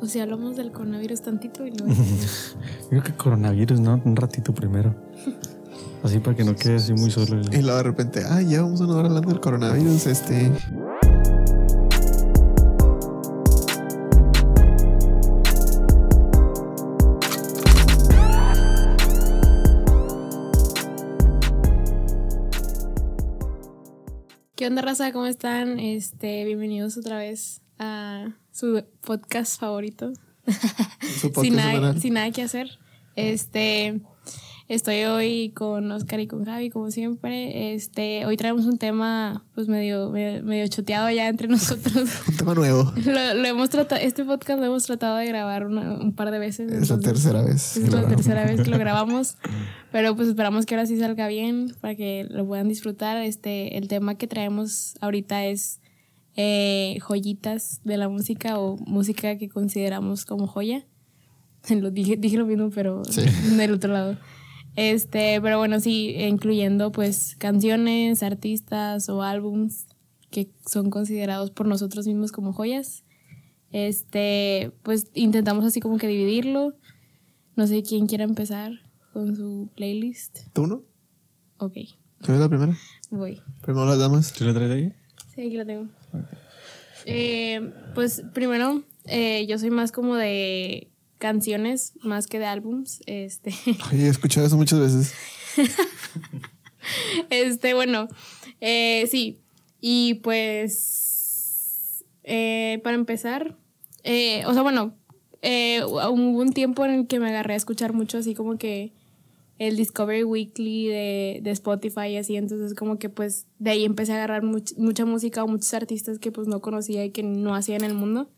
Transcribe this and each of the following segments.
O sea, hablamos del coronavirus tantito y luego. Creo que coronavirus, ¿no? Un ratito primero. Así para que no quede así muy solo. el- Y luego de repente, ah, ya vamos una hora hablando del coronavirus, este. ¿Qué onda, raza? ¿Cómo están? Este, bienvenidos otra vez a su podcast favorito. Su podcast sin, nada, sin nada que hacer. Este, estoy hoy con Oscar y con Javi, como siempre. Este, hoy traemos un tema, pues medio, medio, medio choteado ya entre nosotros. Un tema nuevo. lo, lo hemos tratado, este podcast lo hemos tratado de grabar una- un par de veces. Es la tercera vez. es la tercera vez que lo grabamos, pero pues esperamos que ahora sí salga bien para que lo puedan disfrutar. Este, el tema que traemos ahorita es eh, joyitas de la música o música que consideramos como joya. Lo dije, dije lo mismo, pero Sí. del otro lado. Este, pero bueno, sí, incluyendo pues canciones, artistas o álbums que son considerados por nosotros mismos como joyas. Este, pues intentamos así como que dividirlo. No sé quién quiera empezar con su playlist. ¿Tú no? Ok, ¿Tú eres la primera? voy. Primero las damas. ¿Tú lo traes ahí? Sí, aquí la tengo. Eh, pues primero, eh, yo soy más como de canciones más que de álbums. Este, Oye, he escuchado eso muchas veces. este bueno, eh, sí. Y pues, eh, para empezar, eh, o sea, bueno, eh, hubo un tiempo en el que me agarré a escuchar mucho así como que el Discovery Weekly de, de Spotify y así, entonces como que pues de ahí empecé a agarrar much- mucha música o muchos artistas que pues no conocía y que no hacía en el mundo.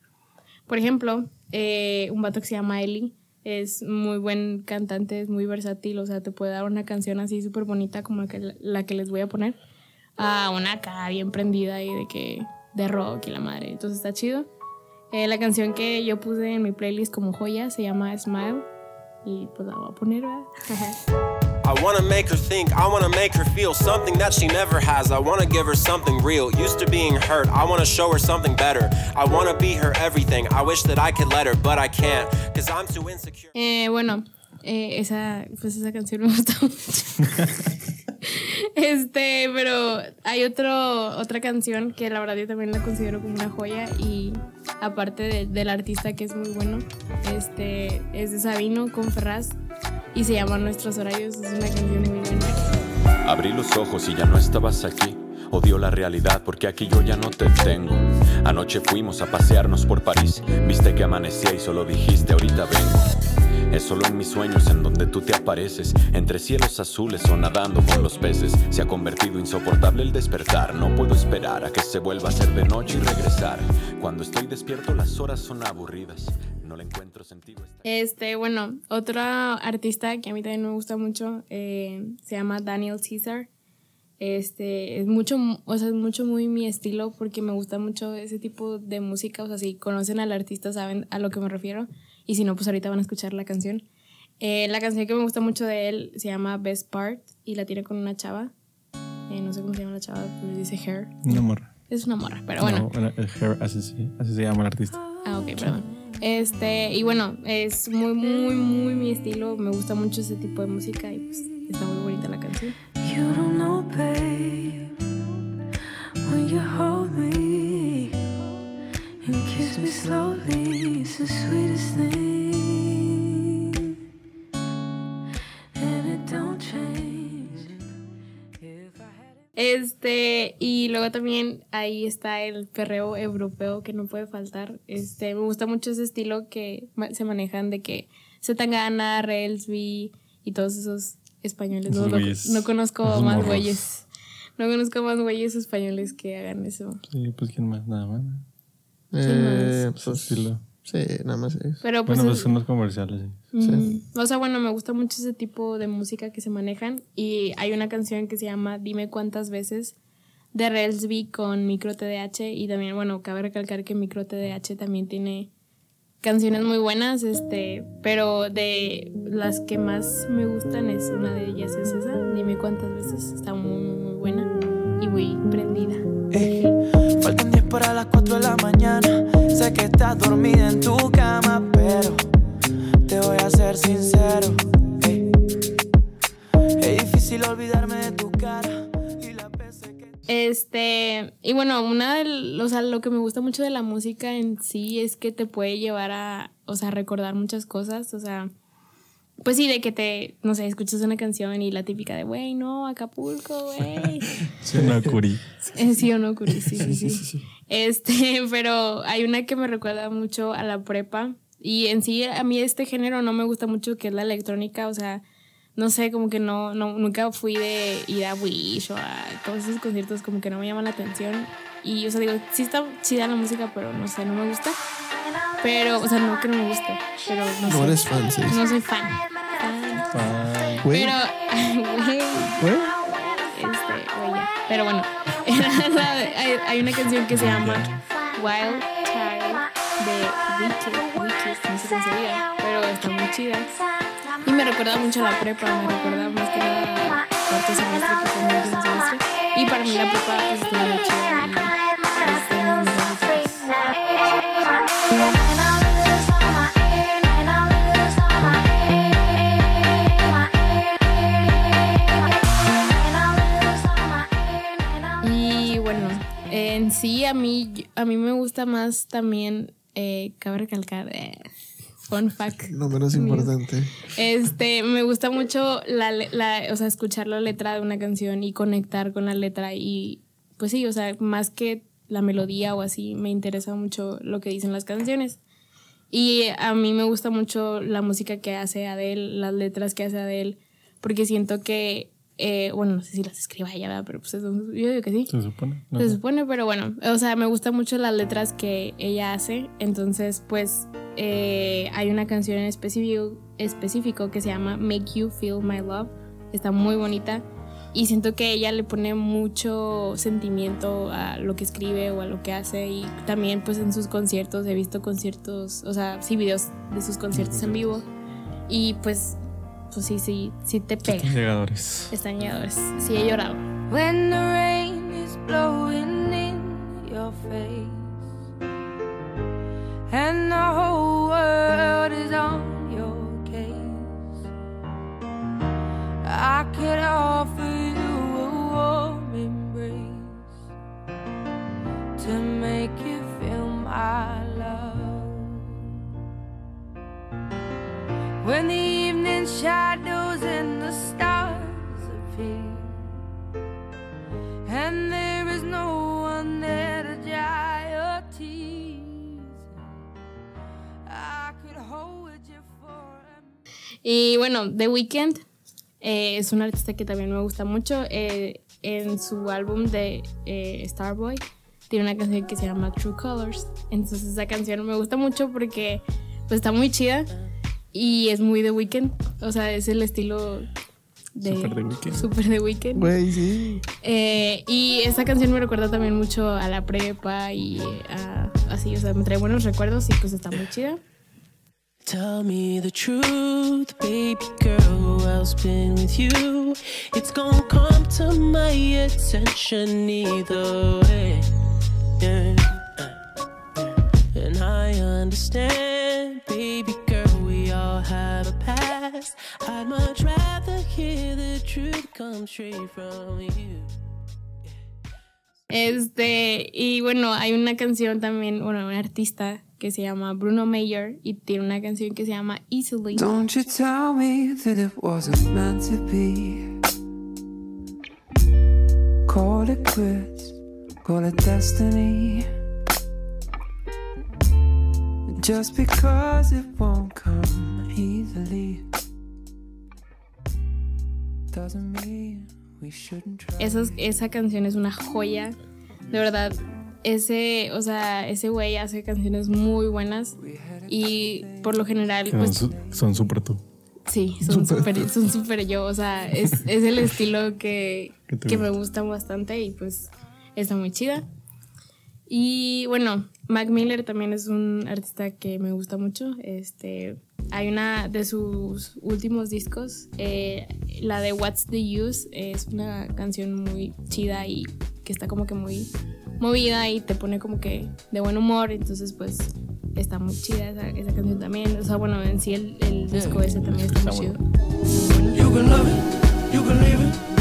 Por ejemplo, eh, un vato que se llama Eli es muy buen cantante, es muy versátil, o sea, te puede dar una canción así súper bonita como la que, la que les voy a poner, a una acá bien prendida y de que de rock y la madre, entonces está chido. Eh, la canción que yo puse en mi playlist como joya se llama Smile y pues la voy a poner, ¿verdad? I wanna make her think, I wanna make her feel something that she never has. I wanna give her something real. Used to being hurt, I wanna show her something better. I wanna be her everything. I wish that I could let her, but I can't, cause I'm too insecure. Eh, bueno, eh, esa, pues esa canción me gusta mucho. este, pero hay otro, otra canción que la verdad yo también la considero como una joya y aparte de- del artista que es muy bueno, este, es de Sabino con Ferraz y se llama Nuestros Horarios, es una canción muy buena. Abrí los ojos y ya no estabas aquí. Odio la realidad porque aquí yo ya no te tengo. Anoche fuimos a pasearnos por París. Viste que amanecía y solo dijiste ahorita vengo. Es solo en mis sueños en donde tú te apareces, entre cielos azules o nadando con los peces. Se ha convertido insoportable el despertar. No puedo esperar a que se vuelva a ser de noche y regresar. Cuando estoy despierto las horas son aburridas. No le encuentro sentido. esta- Este, bueno, otro artista que a mí también me gusta mucho eh, se llama Daniel Caesar. Este, es mucho, o sea, es mucho muy mi estilo porque me gusta mucho ese tipo de música. O sea, si conocen al artista saben a lo que me refiero. Y si no, pues ahorita van a escuchar la canción. Eh, la canción que me gusta mucho de él se llama Best Part y la tiene con una chava. Eh, no sé cómo se llama la chava, pero dice Hair. Una morra. Es una morra, pero bueno. No, el hair, así, se- así se llama el artista. Ah, ok, perdón. Este, y bueno, es muy, muy, muy mi estilo. Me gusta mucho ese tipo de música y pues está muy bonita la canción. You don't know, babe, when you hold me and kiss me slowly, it's the sweetest thing, and it don't change. If I had it. Este, y luego también ahí está el perreo europeo que no puede faltar. Este, me gusta mucho ese estilo que se manejan de que Zetangana, Relsby y todos esos españoles. Esos No, no- güeyes, no conozco esos más morros. güeyes. No conozco más güeyes españoles que hagan eso. Sí, pues quién más, nada más. Eh, Su pues, sí, nada más es. Pero pues, Bueno, es- pues son los comerciales, sí. Mm, O sea, bueno, me gusta mucho ese tipo de música que se manejan. Y hay una canción que se llama Dime cuántas veces de Relsby con Micro TDH. Y también, bueno, cabe recalcar que Micro TDH también tiene canciones muy buenas, este, pero de las que más me gustan es una de ellas, es esa. Dime cuántas veces. Está muy, muy, muy buena y muy prendida. Ey, faltan 10 para las 4 de la mañana. Sé que estás dormida en tu cama, pero te voy a ser sincero. Ey, es difícil olvidarme de tu cara y veces que. Este, y bueno, una de, o sea, lo que me gusta mucho de la música en sí es que te puede llevar a, o sea, recordar muchas cosas, o sea, pues sí, de que te, no sé, escuchas una canción y la típica de, güey, no, Acapulco, güey. Una curi. Eh, sí o no, Curi, sí, sí, sí. Este, pero hay una que me recuerda mucho a la prepa. Y en sí, a mí este género no me gusta mucho, que es la electrónica. O sea, no sé, como que no, no nunca fui de ir a Wish o a todos esos conciertos, como que no me llaman la atención. Y, o sea, digo, sí está chida la música, pero no sé, no me gusta. Pero, o sea, no que no me guste, pero no, No sé. eres fan, sí. No soy fan. Güey, Pero, güey, güey. este, güey, ya. Pero bueno, hay, hay una canción que se llama Wild Child de Wicked, Wicked, no sé cómo se diga, pero está muy chida. Y me recuerda mucho a la prepa, me recuerda más que nada al cuarto semestre que fue mi último semestre. Y para mí la prepa pues estuvo muy chida sí a mí, a mí me gusta más también, eh, cabe recalcar, eh, fun fact. No menos importante. Este, me gusta mucho la, la, o sea, escuchar la letra de una canción y conectar con la letra y pues sí, o sea, más que la melodía o así, me interesa mucho lo que dicen las canciones. Y a mí me gusta mucho la música que hace Adele, las letras que hace Adele, porque siento que, eh, bueno, no sé si las escriba ella, ¿verdad? pero pues eso, yo digo que sí. Se supone. No Se supone, pero bueno, o sea, me gustan mucho las letras que ella hace. Entonces, pues, eh, hay una canción en específico, específico que se llama Make You Feel My Love. Está muy bonita. Y siento que ella le pone mucho sentimiento a lo que escribe o a lo que hace. Y también, pues, en sus conciertos, he visto conciertos, o sea, sí, videos de sus conciertos en vivo. Y pues, pues sí, sí, sí te pega. Llegadores. Están llegadores. Sí, he llorado. When the rain is blowing in your face and the whole world is on your case, I could offer you a warm embrace to make you feel my love. When the evening shadows and the stars appear. And there is no one there to dry your tears. I could hold you for Y bueno, The Weeknd eh, es un artista que también me gusta mucho. Eh, en su álbum de eh, Starboy tiene una canción que se llama True Colors. Entonces esa canción me gusta mucho porque pues, está muy chida y es muy The Weeknd. O sea, es el estilo de Súper The Weeknd. Súper The Weeknd. Güey, sí. Eh, y esa canción me recuerda también mucho a la prepa y a- así, o sea, me trae buenos recuerdos y pues está muy chida. Tell me the truth, baby girl. Who else been with you? It's gonna come to my attention either way. Yeah. And I understand, baby I'd much rather hear the truth come straight from you. Este, y bueno, hay una canción también, bueno, un artista que se llama Bruno Mayer y tiene una canción que se llama Easily. Don't you tell me that it wasn't meant to be. Call it quits, call it destiny. Just because it won't come Esas- esa canción es una joya, de verdad. Ese, o sea, ese güey hace canciones muy buenas y por lo general, son pues súper tú. Sí, son súper son súper yo, o sea, es, es el estilo que, Que me gusta. gusta bastante y pues está muy chida. Y bueno, Mac Miller también es un artista que me gusta mucho. Este, hay una de sus últimos discos, eh, la de What's the Use, es una canción muy chida y que está como que muy movida y te pone como que de buen humor. Entonces, pues está muy chida esa, canción también. O sea, bueno, en sí el, el disco ese también está muy chido. You can love it, you can leave it.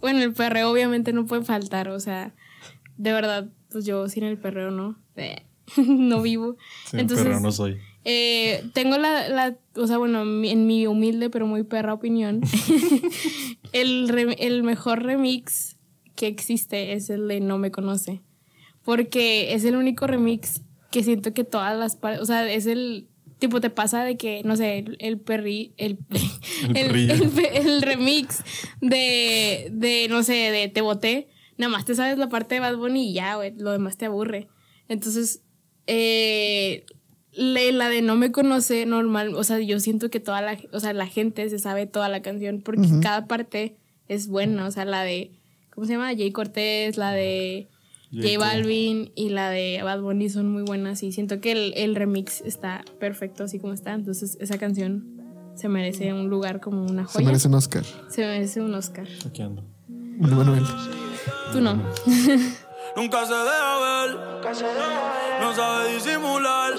Bueno, el perreo obviamente no puede faltar, o sea, de verdad, pues yo sin el perreo no, eh, no vivo. Sí, Entonces, no soy. eh, tengo la, la, o sea, bueno, en mi humilde pero muy perra opinión, el, re- el mejor remix que existe es el de No Me Conoce, porque es el único remix que siento que todas las partes, o sea, es el tipo te pasa de que, no sé, el, el perri, el, el, el remix de, de, no sé, de Te Boté, nada más te sabes la parte de Bad Bunny y ya, güey, lo demás te aburre. Entonces, eh, le- la de No Me Conoce, normal, o sea, yo siento que toda la, o sea, la gente se sabe toda la canción porque cada parte es buena, o sea, la de, ¿cómo se llama? Jay Cortés, la de J. Balvin y la de Bad Bunny son muy buenas y siento que el, el remix está perfecto así como está, entonces esa canción se merece un lugar como una Se joya. merece un Oscar. Se merece un Oscar. Aquí ando. Bueno, Manuel. Tú no. Nunca se deja ver, no sabe disimular.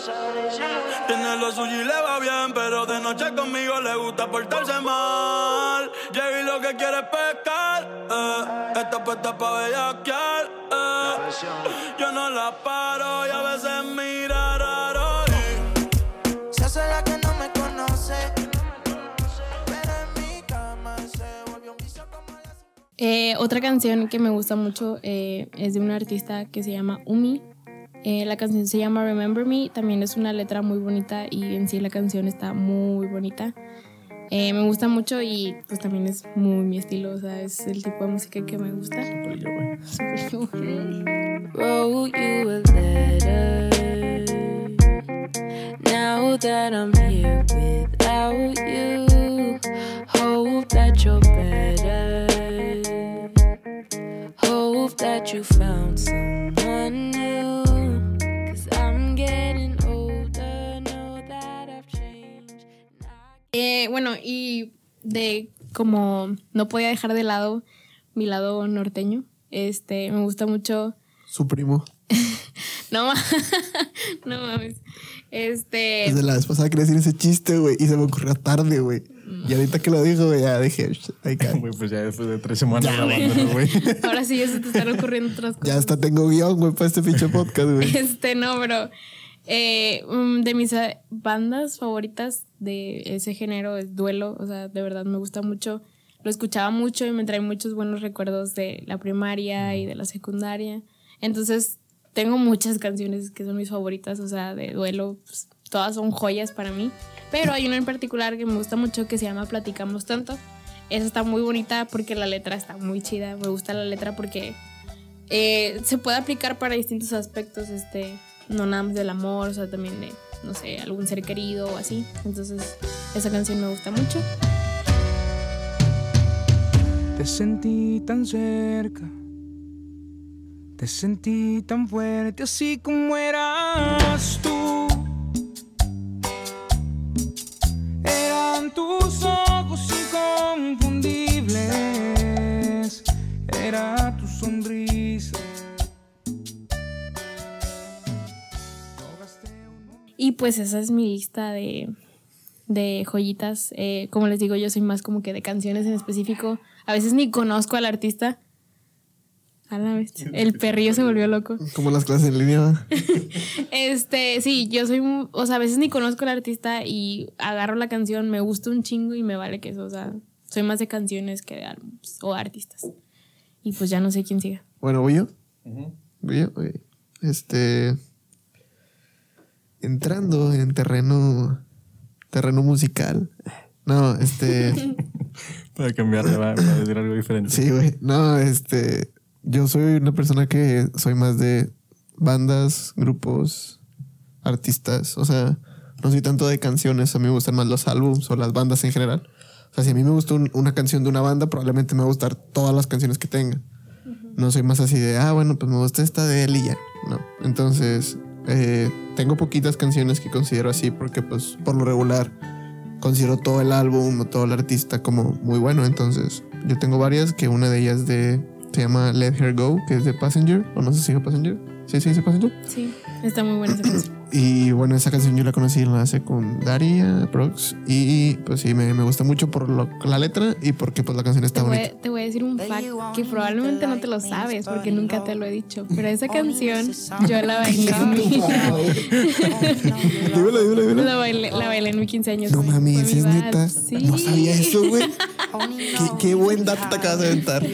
Tiene lo suyo y le va bien, pero de noche conmigo le gusta portarse mal. Llegué y lo que quiere es pescar, eh. Está puesta pa' bellaquear, eh. Yo no la paro y a veces mira Eh, otra canción que me gusta mucho eh, es de una artista que se llama Umi. Eh, la canción se llama Remember Me. También es una letra muy bonita y en sí la canción está muy bonita. Eh, me gusta mucho y pues también es muy mi estilo. O sea, es el tipo de música que me gusta. Yo, güey. Yo, güey. Now that I'm here without you, hope that you're better. That you found someone new. Cause I'm getting older, know that I've changed. Eh, bueno, y de como no podía dejar de lado mi lado norteño. Este, me gusta mucho Su primo. No, no mames. Este. Desde la vez pasada quería decir ese chiste, güey. Y se me ocurrió tarde, güey. Y ahorita que lo dijo, ya dije, "Sh, ahí cae". Güey, pues ya después de tres semanas grabándolo, güey. Ahora sí ya se te están ocurriendo otras cosas. Ya hasta tengo guion, güey, para este pinche podcast, güey. Este, no, pero. eh, mm, de mis eh, bandas favoritas de ese género es Duelo. O sea, de verdad me gusta mucho. Lo escuchaba mucho y me trae muchos buenos recuerdos de la primaria y de la secundaria. Entonces, tengo muchas canciones que son mis favoritas. O sea, de Duelo, pues, todas son joyas para mí. Pero hay una en particular que me gusta mucho que se llama Platicamos Tanto. Esa está muy bonita porque la letra está muy chida. Me gusta la letra porque eh, se puede aplicar para distintos aspectos, este, no nada más del amor, o sea, también de, no sé, algún ser querido o así. Entonces, esa canción me gusta mucho. Te sentí tan cerca, te sentí tan fuerte, así como eras tú. Tus ojos era tu sonrisa. Y pues esa es mi lista de, de joyitas. Eh, como les digo, yo soy más como que de canciones en específico. A veces ni conozco al artista. A la vez. El perrillo se volvió loco. Como las clases en línea. Este, sí, yo soy, o sea, a veces ni conozco al artista y agarro la canción, me gusta un chingo y me vale que eso, o sea, soy más de canciones que de álbumes o artistas. Y pues ya no sé quién siga. Bueno, ¿voy yo? ¿Voy yo? Ok. Este. Entrando en terreno. Terreno musical. No, este. Para cambiarle, va, para decir algo diferente. Sí, güey. No, este. Yo soy una persona que soy más de bandas, grupos, artistas. O sea, no soy tanto de canciones. A mí me gustan más los álbums o las bandas en general. O sea, si a mí me gusta un- una canción de una banda, probablemente me va a gustar todas las canciones que tenga. No soy más así de, ah, bueno, pues me gusta esta de él y ya. No. Entonces, eh, tengo poquitas canciones que considero así porque, pues, por lo regular, considero todo el álbum o todo el artista como muy bueno. Entonces, yo tengo varias, que una de ellas de, se llama Let Her Go, que es de Passenger, o no sé si es Passenger. Sí, sí, dice Passenger. Sí, está muy buena esa canción. Y bueno, esa canción yo la conocí en la secundaria, Prox. Y pues sí, me, me gusta mucho por lo- la letra y porque pues la canción Te está voy, bonita. te voy a decir un fact que probablemente no te lo sabes porque nunca te lo he dicho. Pero esa canción yo la bailé en mi, dímelo, dímelo, dímelo. la bailé, la bailé en mi 15 años. No mami, si es neta. Sí. No sabía eso, güey. qué, qué buen dato te acabas de aventar.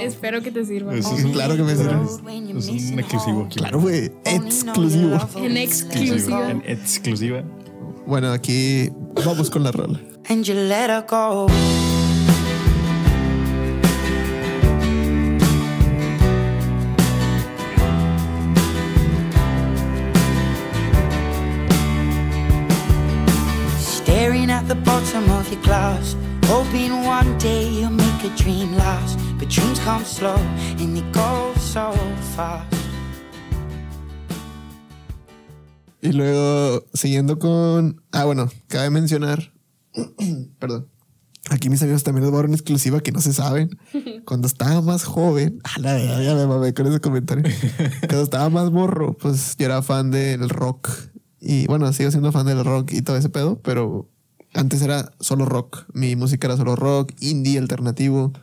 Espero que te sirva. Es, Claro que me sirve. es un exclusivo aquí. Claro, güey. Exclusivo. En exclusiva. En exclusiva. Bueno, aquí vamos con la rola. and you let her go. Staring at the bottom of your glass, hoping one day you'll make a dream last. But dreams come slow and they go so fast. Y luego, siguiendo con. Ah, bueno, cabe mencionar. perdón. Aquí mis amigos también les voy a dar una exclusiva que no se saben. Cuando estaba más joven, a la verdad, ya me mamé con ese comentario. Cuando estaba más morro, pues yo era fan del rock. Y bueno, sigo siendo fan del rock y todo ese pedo, pero antes era solo rock. Mi música era solo rock, indie, alternativo,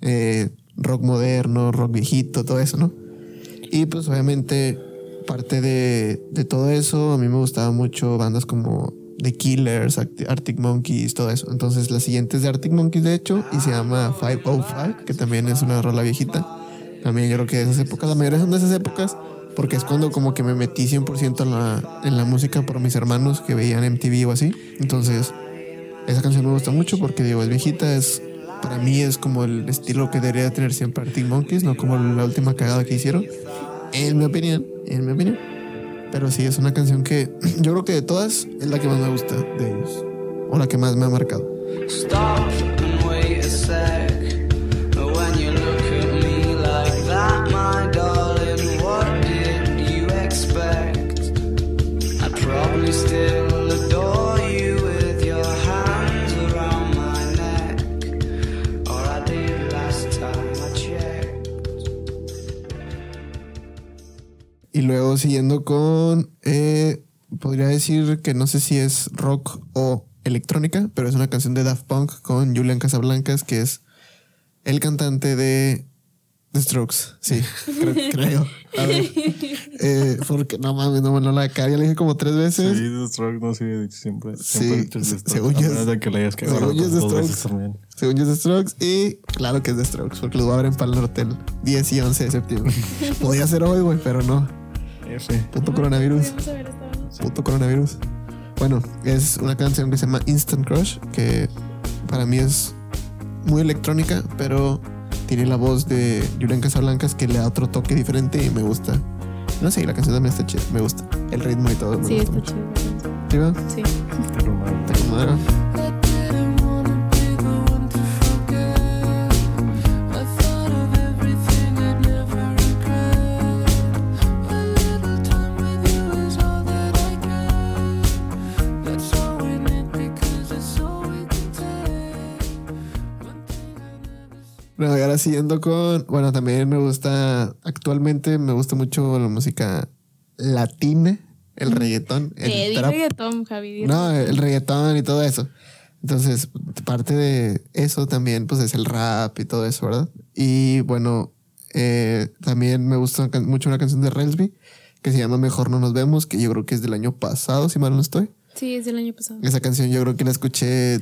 eh, rock moderno, rock viejito, todo eso, ¿no? Y pues obviamente parte de, todo eso, a mí me gustaban mucho bandas como The Killers, Arctic Arctic Monkeys, todo eso. Entonces la siguiente es de Arctic Monkeys, de hecho, y se llama 505, que también es una rola viejita. También yo creo que de esas épocas, la mayoría son de esas épocas, porque es cuando como que me metí 100% en la, en la música por mis hermanos que veían MTV o así. Entonces, esa canción me gusta mucho porque digo, es viejita, es para mí es como el estilo que debería tener siempre Arctic Monkeys, no como la última cagada que hicieron. En mi opinión, en mi opinión. Pero sí, es una canción que yo creo que de todas es la que más me gusta de ellos. O la que más me ha marcado. Stop luego siguiendo con, eh, podría decir que no sé si es rock o electrónica, pero es una canción de Daft Punk con Julian Casablancas, que es el cantante de The Strokes. Sí, creo. creo. A ver, eh, porque no mames, no me lo la cara, ya le dije como tres veces. Sí, The Strokes no siempre. Sí, siempre he dicho The Strokes, según a yo menos es- de que le hayas cagado según yo es The Strokes. también. Según yo es The Strokes. Y claro que es The Strokes, porque los voy a ver en Pal Norte el 10 y 11 de septiembre. Podía ser hoy, güey, pero no. F. Puto coronavirus. Puto coronavirus. Bueno, es una canción que se llama Instant Crush, que para mí es muy electrónica, pero tiene la voz de Julián Casablancas que le da otro toque diferente y me gusta. No sé, la canción también está chida, me gusta. El ritmo y todo. Me Sí, gusta está mucho. chido. ¿Sí, va? Sí. Está ahora siguiendo con. Bueno, también me gusta. Actualmente me gusta mucho la música latina, el reggaetón. El di trap. reggaetón, Javi. No, el reggaetón y todo eso. Entonces, parte de eso también, pues es el rap y todo eso, ¿verdad? Y bueno, eh, también me gusta mucho una canción de Relsby que se llama Mejor no nos vemos, que yo creo que es del año pasado, si mal no estoy. Sí, es del año pasado. Esa canción yo creo que la escuché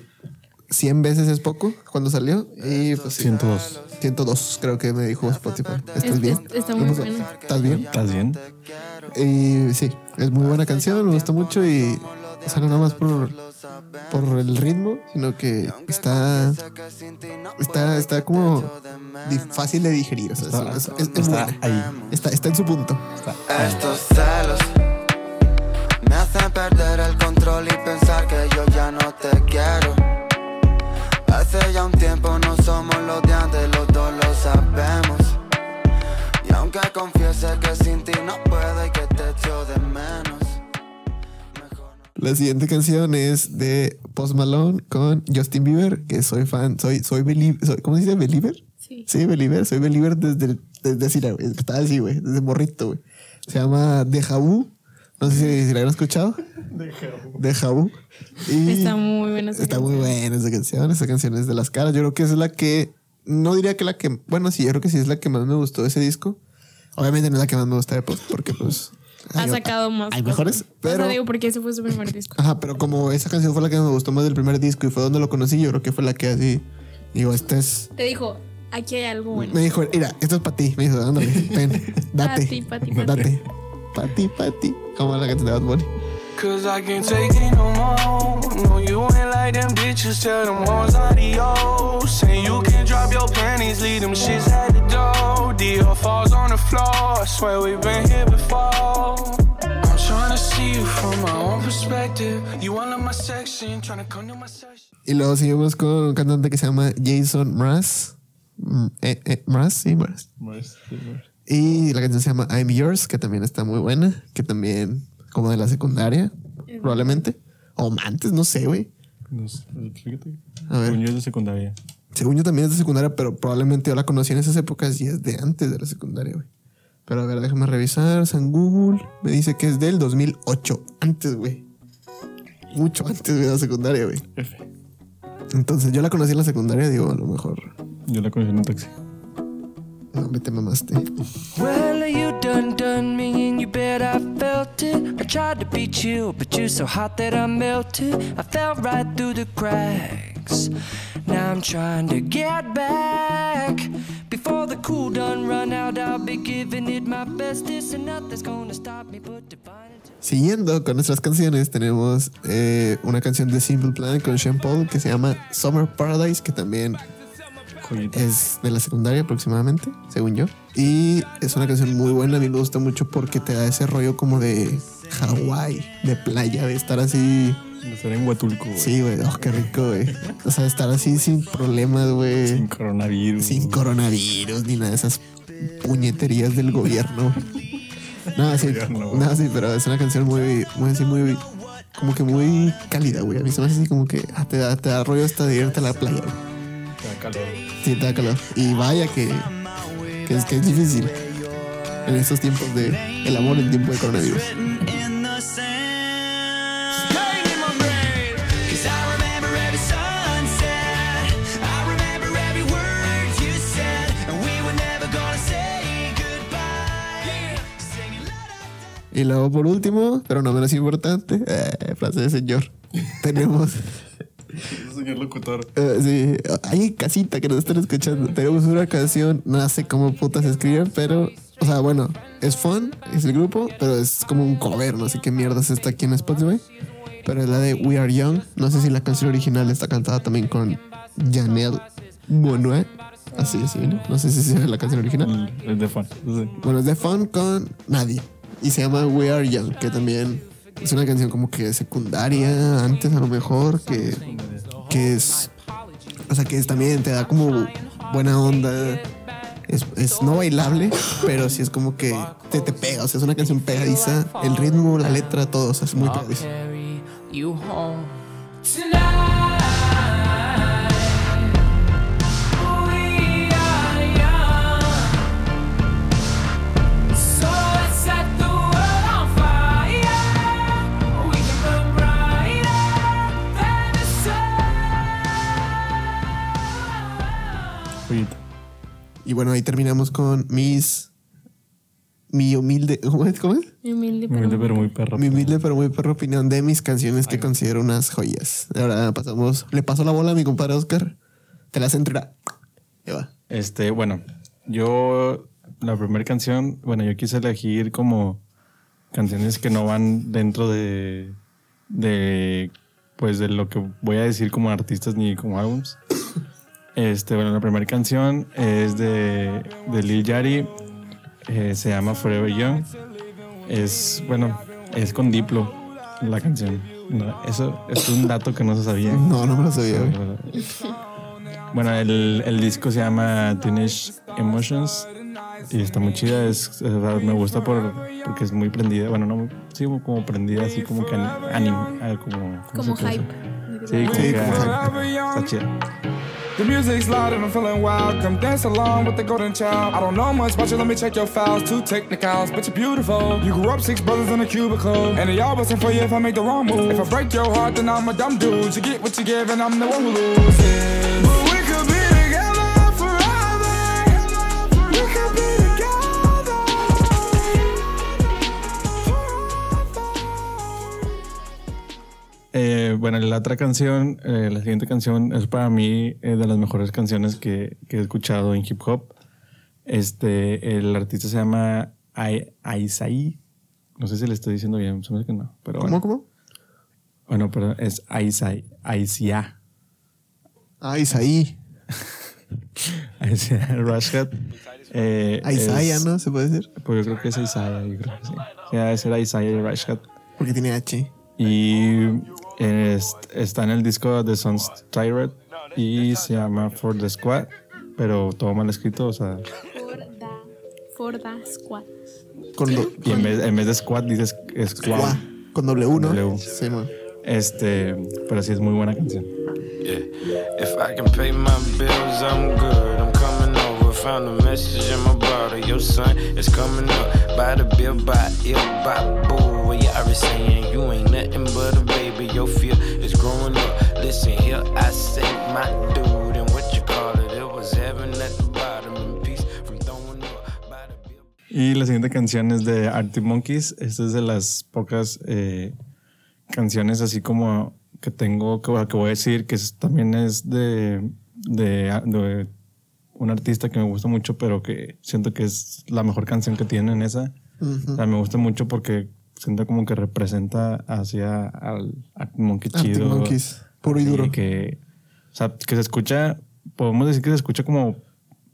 100 veces es poco cuando salió y pues sí. 102. 102 creo que me dijo Spotify. ¿Estás Es- bien? es- está muy ¿Cómo se- buena. ¿Estás bien? ¿Estás bien? Y sí, es muy buena canción, me gusta mucho y o sea, no nada más por, por el ritmo, sino que está está, está como fácil de digerir. O sea, Está- es, es- es está buena. ahí. Está, está en su punto. Estos celos me hacen perder el control y pensar que yo ya no te quiero. Hace ya un tiempo no somos los de antes, los dos lo sabemos. Y aunque confiese que sin ti no puedo y que te echo de menos. La siguiente canción es de Post Malone con Justin Bieber, que soy fan, soy, soy believer, soy, ¿cómo se dice? ¿Believer? Sí. Sí, believer, soy believer desde, desde así, güey, estaba así, güey, desde morrito, güey. Se llama Deja Vu. No sé si, si la han escuchado. Deja Vu. Y Está muy buena esa Está muy buena esa canción. Esa canción es de las caras. Yo creo que esa es la que. No diría que la que. Bueno, sí, yo creo que sí es la que más me gustó de ese disco. Obviamente no es la que más me gusta de Post, porque pues. Ha hay- sacado más. Hay mejores, O sea, pero. digo, porque ese fue su primer disco. Ajá, pero como esa canción fue la que me gustó más del primer disco y fue donde lo conocí, yo creo que fue la que así. Digo, esta es. Te dijo, aquí hay algo bueno. Me dijo, mira, esto es para ti. Me dijo, ándale, ven, date. Pa' ti, pa' ti, pa' ti. Date. Pa' ti, pa' ti. Como la canción de Bad Bunny. Cause I can't take it no more. No, you ain't like them bitches. Tell them hoes adios. Say you can drop your panties, leave them shits at the door. Dior falls on the floor. I swear we've been here before. I'm trying to see you from my own perspective. You all in my section, trying to come to my section. Y luego seguimos con un cantante que se llama Jason Mraz. Mm, Eh, eh, Mraz, sí, Mraz. Y la canción se llama I'm Yours, que también está muy buena, que también como de la secundaria, probablemente. O antes, no sé, güey. No sé, fíjate. A ver. Según yo es de secundaria. Según yo también es de secundaria, pero probablemente yo la conocí en esas épocas y es de antes de la secundaria, güey. Pero a ver, déjame revisar. San Google me dice que es del 2008. Antes, güey. Mucho antes de la secundaria, güey. F. Entonces yo la conocí en la secundaria, digo, a lo mejor. Yo la conocí en un taxi. No, me te mamaste. Well, you done done me and you bet I felt it. I tried to be chill, but you're so hot that I melted. I fell right through the cracks. Now I'm trying to get back. Before the cool done run out, I'll be giving it my bestest, and nothing's gonna stop me but divine. Siguiendo con nuestras canciones, tenemos eh, una canción de Simple Plan con Sean Paul que se llama Summer Paradise, que también es de la secundaria aproximadamente, según yo. Y es una canción muy buena, a mí me gusta mucho porque te da ese rollo como de Hawái, de playa, de estar así. Estar en Huatulco, güey. Sí, güey, oh, qué rico, güey. O sea, estar así sin problemas, güey. Sin coronavirus. Sin coronavirus ni nada de esas puñeterías del gobierno. No, sí, no, sí, pero es una canción muy, muy así, muy, como que muy cálida, güey. A mí se me hace así como que ah, te, da, te da rollo hasta de irte a la playa, güey. Te da calor. Y vaya que, es, que es difícil en estos tiempos de el amor en tiempo de coronavirus. Y luego, por último, pero no menos importante, eh, frase de señor. Tenemos. Señor locutor. eh, sí, hay casita que nos están escuchando. Tenemos una canción, no sé cómo putas se escribe, pero, o sea, bueno, es fun, es el grupo, pero es como un cover, no sé qué mierdas está aquí en Spotify. Pero es la de We Are Young. No sé si la canción original está cantada también con Janelle Monáe. Así es, ¿no? No sé si es la canción original. Es de fan. Sí. Bueno, es de Fun con Nadie. Y se llama We Are Young, que también es una canción como que secundaria, antes a lo mejor, que, que es. O sea, que es, también te da como buena onda. Es, es no bailable, pero sí es como que te, te pega. O sea, es una canción pegadiza. El ritmo, la letra, todo. O sea, es muy pegadiza. Y bueno, ahí terminamos con mis. Mi humilde. ¿Cómo es? ¿Cómo es? Mi humilde, Muy humilde, pero muy perro. Mi humilde pero muy perro opinión de mis canciones que considero unas joyas. Ahora pasamos. Le paso la bola a mi compadre Oscar. Te la centra. Ahí va. Este, bueno, yo la primera canción, bueno, yo quise elegir como canciones que no van dentro de, de, pues de lo que voy a decir como artistas ni como álbums. Este, bueno, la primera canción es de, de Lil Yachty, eh, se llama Forever Young. Es, bueno, es con Diplo la canción. No, eso es un dato que no se sabía. No, no me lo sabía. Bueno, el, el disco se llama Teenage Emotions y está muy chida. Es, me gusta por, porque es muy prendida. Bueno, no, sí, como prendida, así como que anime. Como, ¿cómo Como hype. Sí, como Sí, que como está chida. The music's loud and I'm feeling wild. Come dance along with the golden child. I don't know much about you, let me check your files. Two technicals, but you're beautiful. You grew up six brothers in a cubicle. And they all wasn't for you if I make the wrong move. If I break your heart, then I'm a dumb dude. You get what you give, and I'm the one who loses. Bueno, la otra canción, eh, la siguiente canción es para mí eh, de las mejores canciones que, que he escuchado en hip hop. Este, el artista se llama Ai- Aisai. No sé si le estoy diciendo bien, se me hace que no. Pero ¿Cómo, bueno. cómo? Bueno, pero es Aisai, Aisia. Ah, Isaí. Aisia Rashad. Eh, Isaiah, es- ¿no? ¿Se puede decir? Pues yo creo que es Isaiah, yo creo que sí. Sí, debe ser Isaiah Rashad. Porque tiene H. Y es- está en el disco de Sons Tyrant y se llama For the Squad, pero todo mal escrito, o sea, For the squad. Con, do- y en vez, en vez de Squad dices Squad. Gua, con W, ¿no? W. Sí, man. Este, pero sí es muy buena canción. Yeah. If I can pay my bills, I'm good. I'm coming over. Found a message in my bottle. Your son is coming up. By the bill, by ill, by boo. Well, you already saying you ain't nothing but a baby. Your fear is growing up. Listen here, I say my dude. And what you call it? It was heaven at the bottom. And peace from throwing up. By the bill. Y la siguiente canción es de Arctic Monkeys. Esta es de las pocas eh, canciones así como que tengo, que, que voy a decir, que es- también es de, de, de un artista que me gusta mucho, pero que siento que es la mejor canción que tiene en esa. O sea, me gusta mucho porque siento como que representa hacia al Arctic Monkey Arctic chido. Monkeys, puro y duro. Que, o sea, que se escucha, podemos decir que se escucha como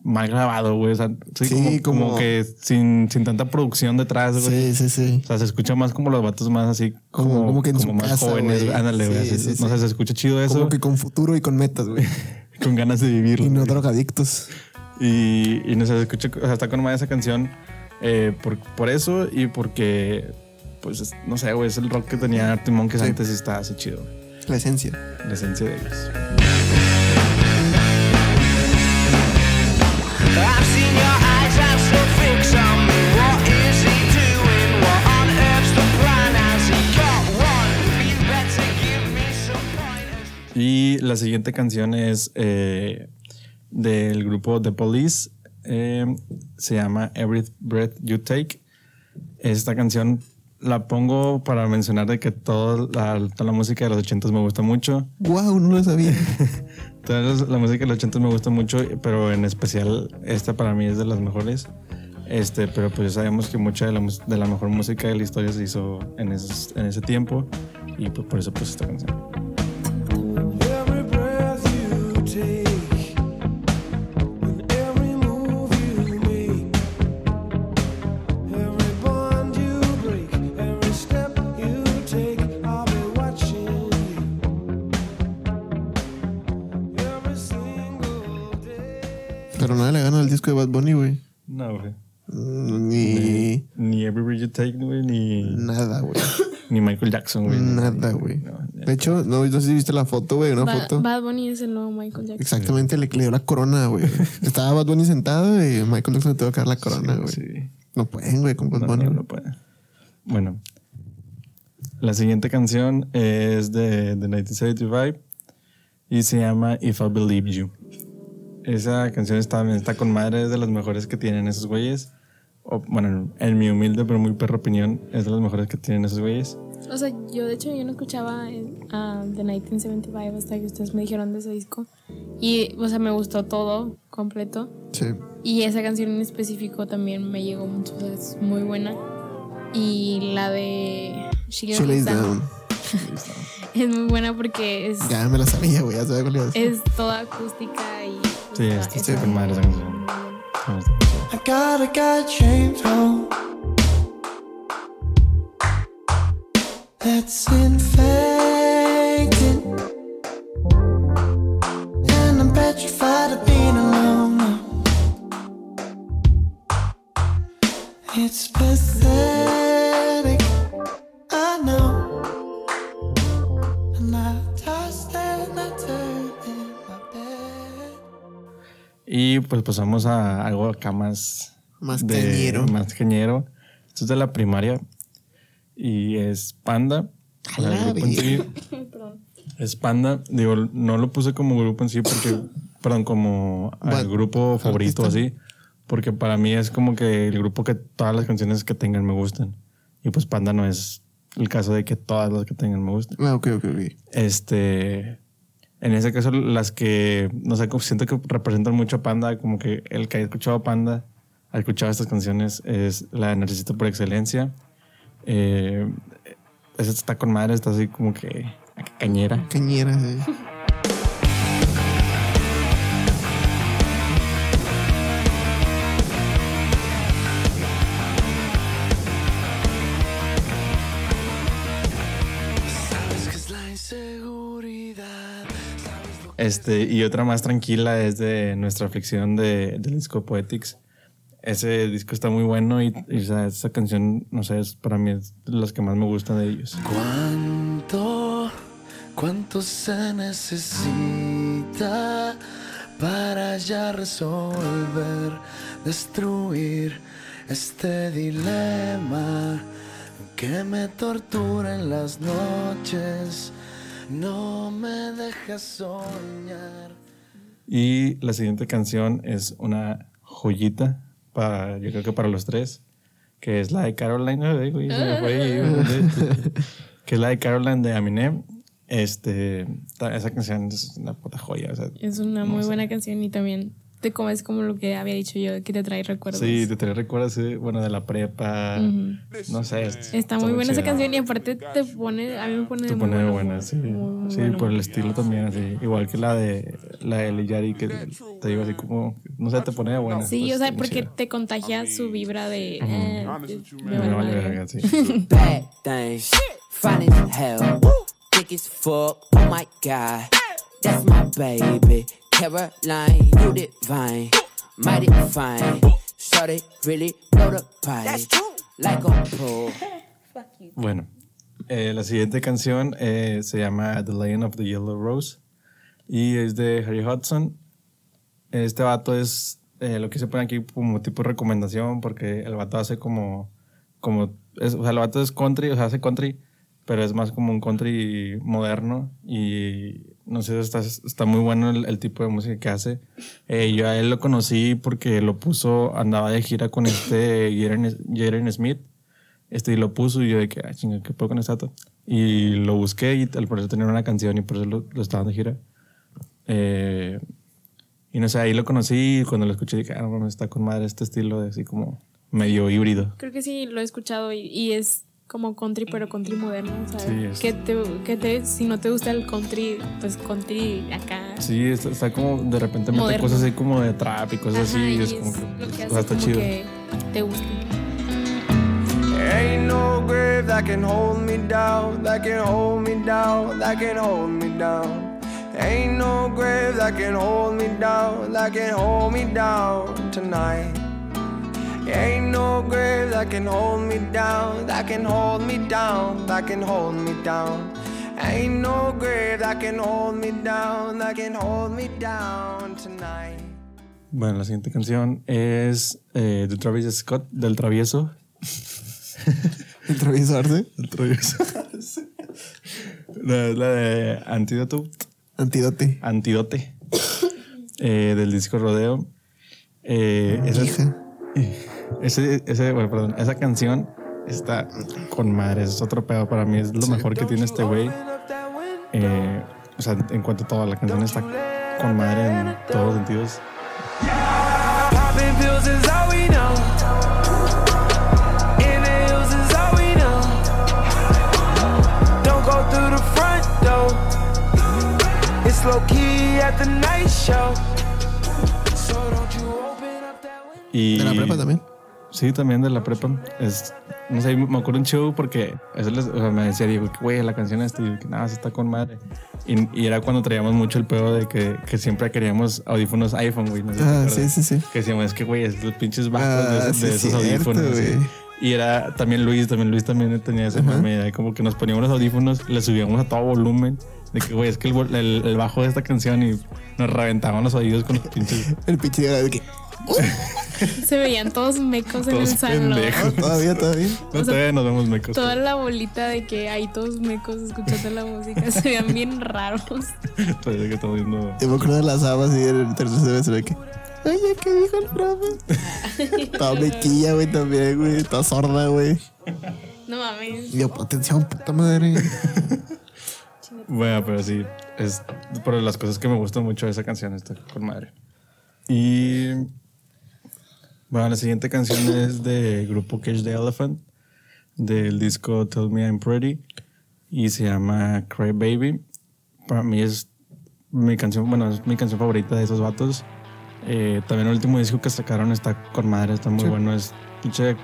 mal grabado, güey. O sea, sí, Sí, como, como como- que sin, sin tanta producción detrás, güey. Sí, sí, sí. O sea, se escucha más como los vatos más así, Como- como, como que en su más casa, jóvenes. Ándale, güey. Sí, sí, No sé, se escucha chido eso. Como que con futuro y con metas, güey. con ganas de vivirlo. Y no güey. drogadictos. Y, y no sé, se escucha, o sea, está con madre esa canción eh, por, por eso y porque, pues, es- no sé, güey, es el rock que tenía Arctic Monkeys Sí. antes y está así chido, güey. La esencia. La esencia de ellos. Y la siguiente canción es eh, del grupo The Police. eh, se llama Every Breath You Take. Esta canción la pongo para mencionar de que toda la, toda la música de los 80 me gusta mucho. Wow, no lo sabía. Toda la música de los 80 me gusta mucho, pero en especial esta para mí es de las mejores. Este, pero pues ya sabemos que mucha de la, de la mejor música de la historia se hizo en, esos- en ese tiempo y pues por eso pues esta canción. Bad Bunny, güey. No, güey. Ni Ni Every Breath You Take, güey, ni, nada, güey. ni Michael Jackson, güey. Nada, güey. De hecho, no, no sé si viste la foto, güey, una Ba- foto. Bad Bunny es el nuevo Michael Jackson. Exactamente, le, le dio la corona, güey. Estaba Bad Bunny sentado y Michael Jackson le tuvo que dar la corona, güey. Sí. No pueden, güey, con Bad No, Bunny. no, no puede. Bueno, la siguiente canción es de, de 1975 y se llama If I Believe You. Esa canción está, está con madre, es de las mejores que tienen esos güeyes. O, bueno, en mi humilde pero muy perra opinión, es de las mejores que tienen esos güeyes. O sea, yo de hecho yo no escuchaba ah, The 1975 hasta que ustedes me dijeron de ese disco. Y, o sea, me gustó todo completo. Sí. Y esa canción en específico también me llegó mucho, o sea, es muy buena. Y la de She She Lays Down Down. es muy buena porque es, Ya me la sabía, güey. Ya sabía cuál es toda acústica y... Sí, está- está está con madre esa canción. I got a guy James home that's infected, and pues pasamos a algo acá más... Más cañero. Más cañero. Esto es de la primaria y es Panda. O sea, grupo en sí es Panda. Digo, no lo puse como grupo en sí porque, perdón, como al grupo favorito artista. así. Porque para mí es como que el grupo que todas las canciones que tengan me gustan. Y pues Panda no es el caso de que todas las que tengan me gustan. Ah, ok, ok, ok. Este. En ese caso, las que, no sé, siento que representan mucho a Panda, como que el que haya escuchado a Panda, ha escuchado estas canciones, es la de Necesito por excelencia. Eh, esa está con madre, está así como que cañera. Cañera, sí. Este, y otra más tranquila es de nuestra aflicción de, del disco Poetics. Ese disco está muy bueno y, y, o sea, esa canción, no sé, es, para mí es de las que más me gustan de ellos. ¿Cuánto, cuánto se necesita para ya resolver, destruir este dilema que me tortura en las noches? No me dejas soñar. Y la siguiente canción es una joyita para, yo creo que para los tres, que es la de Caroline, ay, güey, se me fue ahí, que es la de Caroline de Eminem. Este, esa canción es una puta joya. o sea, Es una no muy sé. buena canción y también te comes como lo que había dicho yo, que te trae recuerdos. Sí, te trae recuerdos, sí, bueno, de la prepa, no sé. es- Está muy buena esa canción y aparte te pone, a mí me pone Te de pone muy buena, sí. muy Sí, bueno. por el estilo también, así. Igual que la de la de Lil Yachty, que te digo así como, no sé, te pone de buena. Sí, pues, o sea, porque chida. te contagia su vibra de... Ujú. eh, me Me vale vale madre. verga, sí. Bad things, fine as hell, thick as fuck. Oh my god, that's my baby. Caroline, you divine, mighty fine. Shorty really blow the pipe like a pro. Bueno, eh, la siguiente canción eh, se llama The Legend of the Yellow Rose y es de Harry Hudson. Este vato es eh, lo que se pone aquí como tipo de recomendación porque el vato hace como, como es- o sea, el vato es country, o sea, hace country, pero es más como un country moderno y no sé, está, está muy bueno el, el tipo de música que hace. Eh, yo a él lo conocí porque lo puso, andaba de gira con este Jaden Smith. Este, y lo puso y yo de que, ah, chinga, ¿qué puedo con esta? Y lo busqué y al parecer tenía una canción y por eso lo, lo estaban de gira. Eh, y no sé, ahí lo conocí y cuando lo escuché dije, ah, no, está con madre este estilo de así como medio híbrido. Creo que sí, lo he escuchado y, y es como country, pero country moderno, ¿sabes? Sí, es- Que, te, que te, si no te gusta el country, pues country acá. Sí, está, está como de repente mete cosas así como de trap y cosas Ajá, así. y es es como que, lo que o hace sea, está como chido. que te guste. Ain't no grave that can hold me down, that can hold me down, that can hold me down. Ain't no grave that can hold me down, that can hold me down tonight. Ain't no grave that can hold me down, that can hold me down, that can hold me down. Ain't no grave that can hold me down, that can hold me down tonight. Bueno, la siguiente canción es eh, de Travis Scott, del Travieso. ¿El travieso Arce? El travieso. la, la de Antídoto. Antídote. Antídote. Eh, del disco Rodeo. Eh, esa, ese, ese, bueno, perdón, esa canción está con madre. Es otro pedo para mí. Es lo mejor que tiene este güey. Eh, o sea, en cuanto a todo, la canción está con madre en todos sentidos. That window. Y, ¿De la prepa también? Sí, también de la prepa. Es, no sé, me acuerdo un show porque eso les- o sea, me decía Diego que, güey, la canción esta, y que nada, se está con madre. Y, y era cuando traíamos mucho el pedo de que, que siempre queríamos audífonos iPhone, güey. No sé Ah, sí, sí, sí. Que decíamos, es que, güey, es los pinches bajos Ah, de, sí, de esos cierto, audífonos. güey. Y era también Luis, también Luis también tenía esa enfermedad, como que nos poníamos los audífonos, le subíamos a todo volumen De que, güey, es que el, el- el bajo de esta canción y nos reventaban los oídos con los pinches. El pinche de que. Se veían todos mecos en el salón. pendejos. Todavía, todavía. No, O sea, todavía nos vemos mecos. Toda la bolita de que hay todos mecos escuchando la música se veían bien raros. Todavía que estamos viendo. Yo me acuerdo de las habas y el tercer semestre de que. Oye, ¿qué dijo el profe? Toda mequilla, güey, también, güey. Toda sorda, güey. No mames. Y yo, atención, puta madre. Bueno, pero sí, es por las cosas que me gustan mucho de esa canción, está con madre. Y bueno, la siguiente canción es de grupo Cage the Elephant, del disco Tell Me I'm Pretty, y se llama Cry Baby. Para mí es mi canción, bueno, es mi canción favorita de esos vatos. Eh, también el último disco que sacaron está con madre, está muy Sí. bueno, es pinche,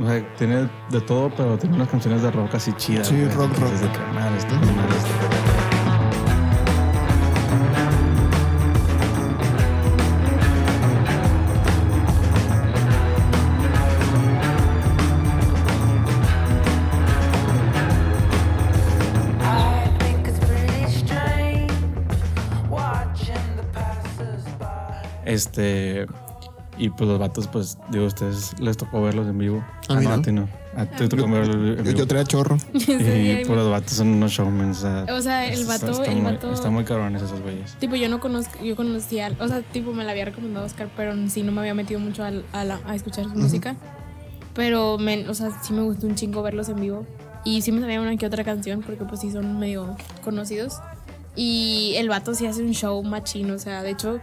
o sea, tiene de todo, pero tiene unas canciones de rock así chidas. Sí, rock, rock. de que, madre, está con madre esto". Este. Y pues los vatos, pues, digo, a ustedes les tocó verlos en vivo. A mí no, no. a ti no. A ti te tocó verlos en Yo, vivo. yo traía chorro. Sí, y pues los vatos son unos showmen. O sea, O sea, el está- vato- está el muy- vato- Están muy cabrones esos güeyes. Tipo, yo no conozco, yo conocía, o sea, tipo, me la había recomendado Oscar, pero sí no me había metido mucho a, la- a escuchar su música. Pero, me, o sea, sí me gustó un chingo verlos en vivo. Y sí me sabía una que otra canción, porque pues sí son medio conocidos. Y el vato sí hace un show machino, o sea, de hecho,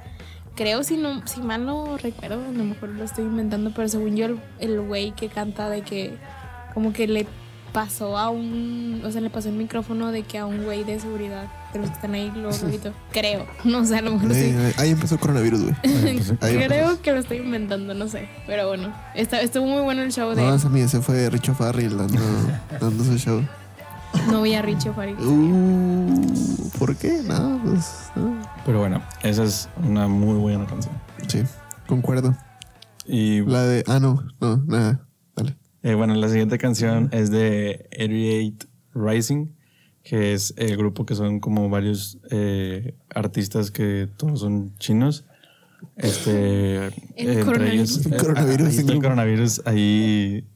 creo, si, no, si mal no recuerdo, a lo mejor lo estoy inventando, pero según yo, el- güey que canta de que como que le pasó a un, o sea, le pasó el micrófono de que a un güey de seguridad, pero los que están ahí lo ahorita, creo, no sé, a lo mejor Ahí, sí. ahí- empezó el coronavirus, güey. Creo que lo estoy inventando, no sé. Pero bueno, está, estuvo muy bueno el show de No, ese, ese fue Richo Farrell dando, dando su show. No vi a Richie Farid. Uh, ¿Por qué? No, pues. no. Pero bueno, esa es una muy buena canción. Sí, concuerdo. Y La de. Ah, no, no, nada. Dale. eh, bueno, la siguiente canción es de 88 Rising, que es el grupo que son como varios eh, artistas que todos son chinos. Este, entre coronavirus. ellos, El coronavirus ahí está en el coronavirus ahí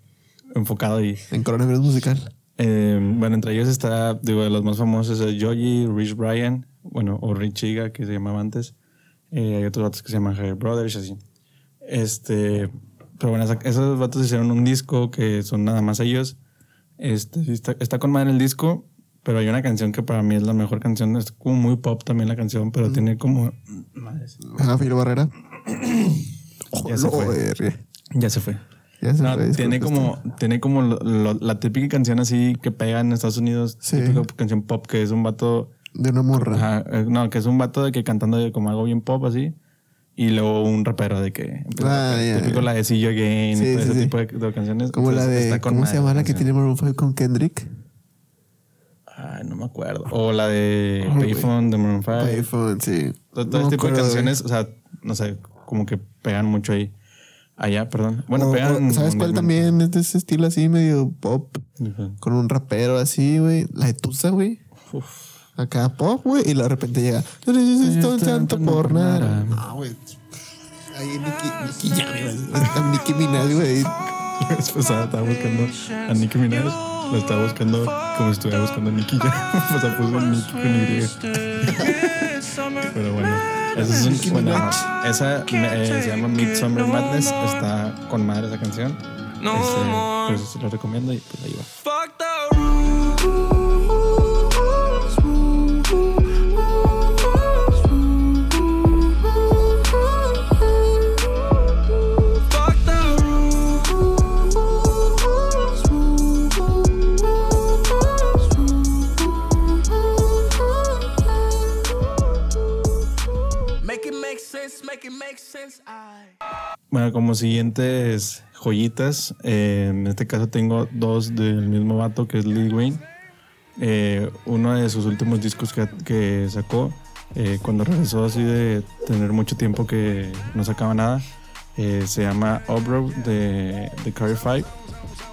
enfocado ahí. En coronavirus musical. Eh, bueno, entre ellos está, digo, de los más famosos es Joji, Rich Brian, bueno, o Rich Chiga, que se llamaba antes. Eh, hay otros vatos que se llaman Javier Brothers, así. Este, pero bueno, esos vatos hicieron un disco que son nada más ellos. Este, está, está con madre el disco, pero hay una canción que para mí es la mejor canción. Es como muy pop también la canción, pero tiene como. Madres. Ah, Filo Barrera. Ya se fue. Joder, Ya se fue. Ya se No, fue, tiene como, tiene como lo- lo- la típica canción así que pega en Estados Unidos, Sí. típica canción pop que es un vato, De una morra. ajá, eh, no, que es un vato de que cantando de como algo bien pop así, y luego un rapero de que, pues, Ah, ya, típico ya. la de See You Again, Sí, y todo sí, ese tipo de, de canciones. Como la de. ¿Cómo se llama la que tiene Maroon 5 con Kendrick? Ay, no me acuerdo. O la de güey. Payphone de Maroon 5. Payphone, sí. Todo, todo No ese me tipo de acuerdo, canciones, o sea, no sé, como que pegan mucho ahí. Allá, perdón. Bueno, O-. ¿Sabes cuál también es de ese estilo así, medio pop? Con un rapero así, güey. La de Tusa, güey. Acá pop, güey. Y de repente llega. No necesito tanto por nada. No, güey. Ahí Nicki, Nicki Jam, Nicki Minaj, güey. La vez pasada estaba buscando a Nicki Minaj. Lo estaba buscando como si estuviera buscando a Nicki ya. O sea, puso Nicki con Y. Pero bueno, esa es un, bueno, esa eh, se llama Midsummer Madness. Está con madre esa canción. No Este, pues se lo recomiendo y pues ahí va. Como siguientes joyitas, eh, en este caso tengo dos del mismo vato que es Lil Wayne. Eh, uno de sus últimos discos que, que sacó, eh, cuando regresó así de tener mucho tiempo que no sacaba nada, eh, se llama Obro de, de Carry Five.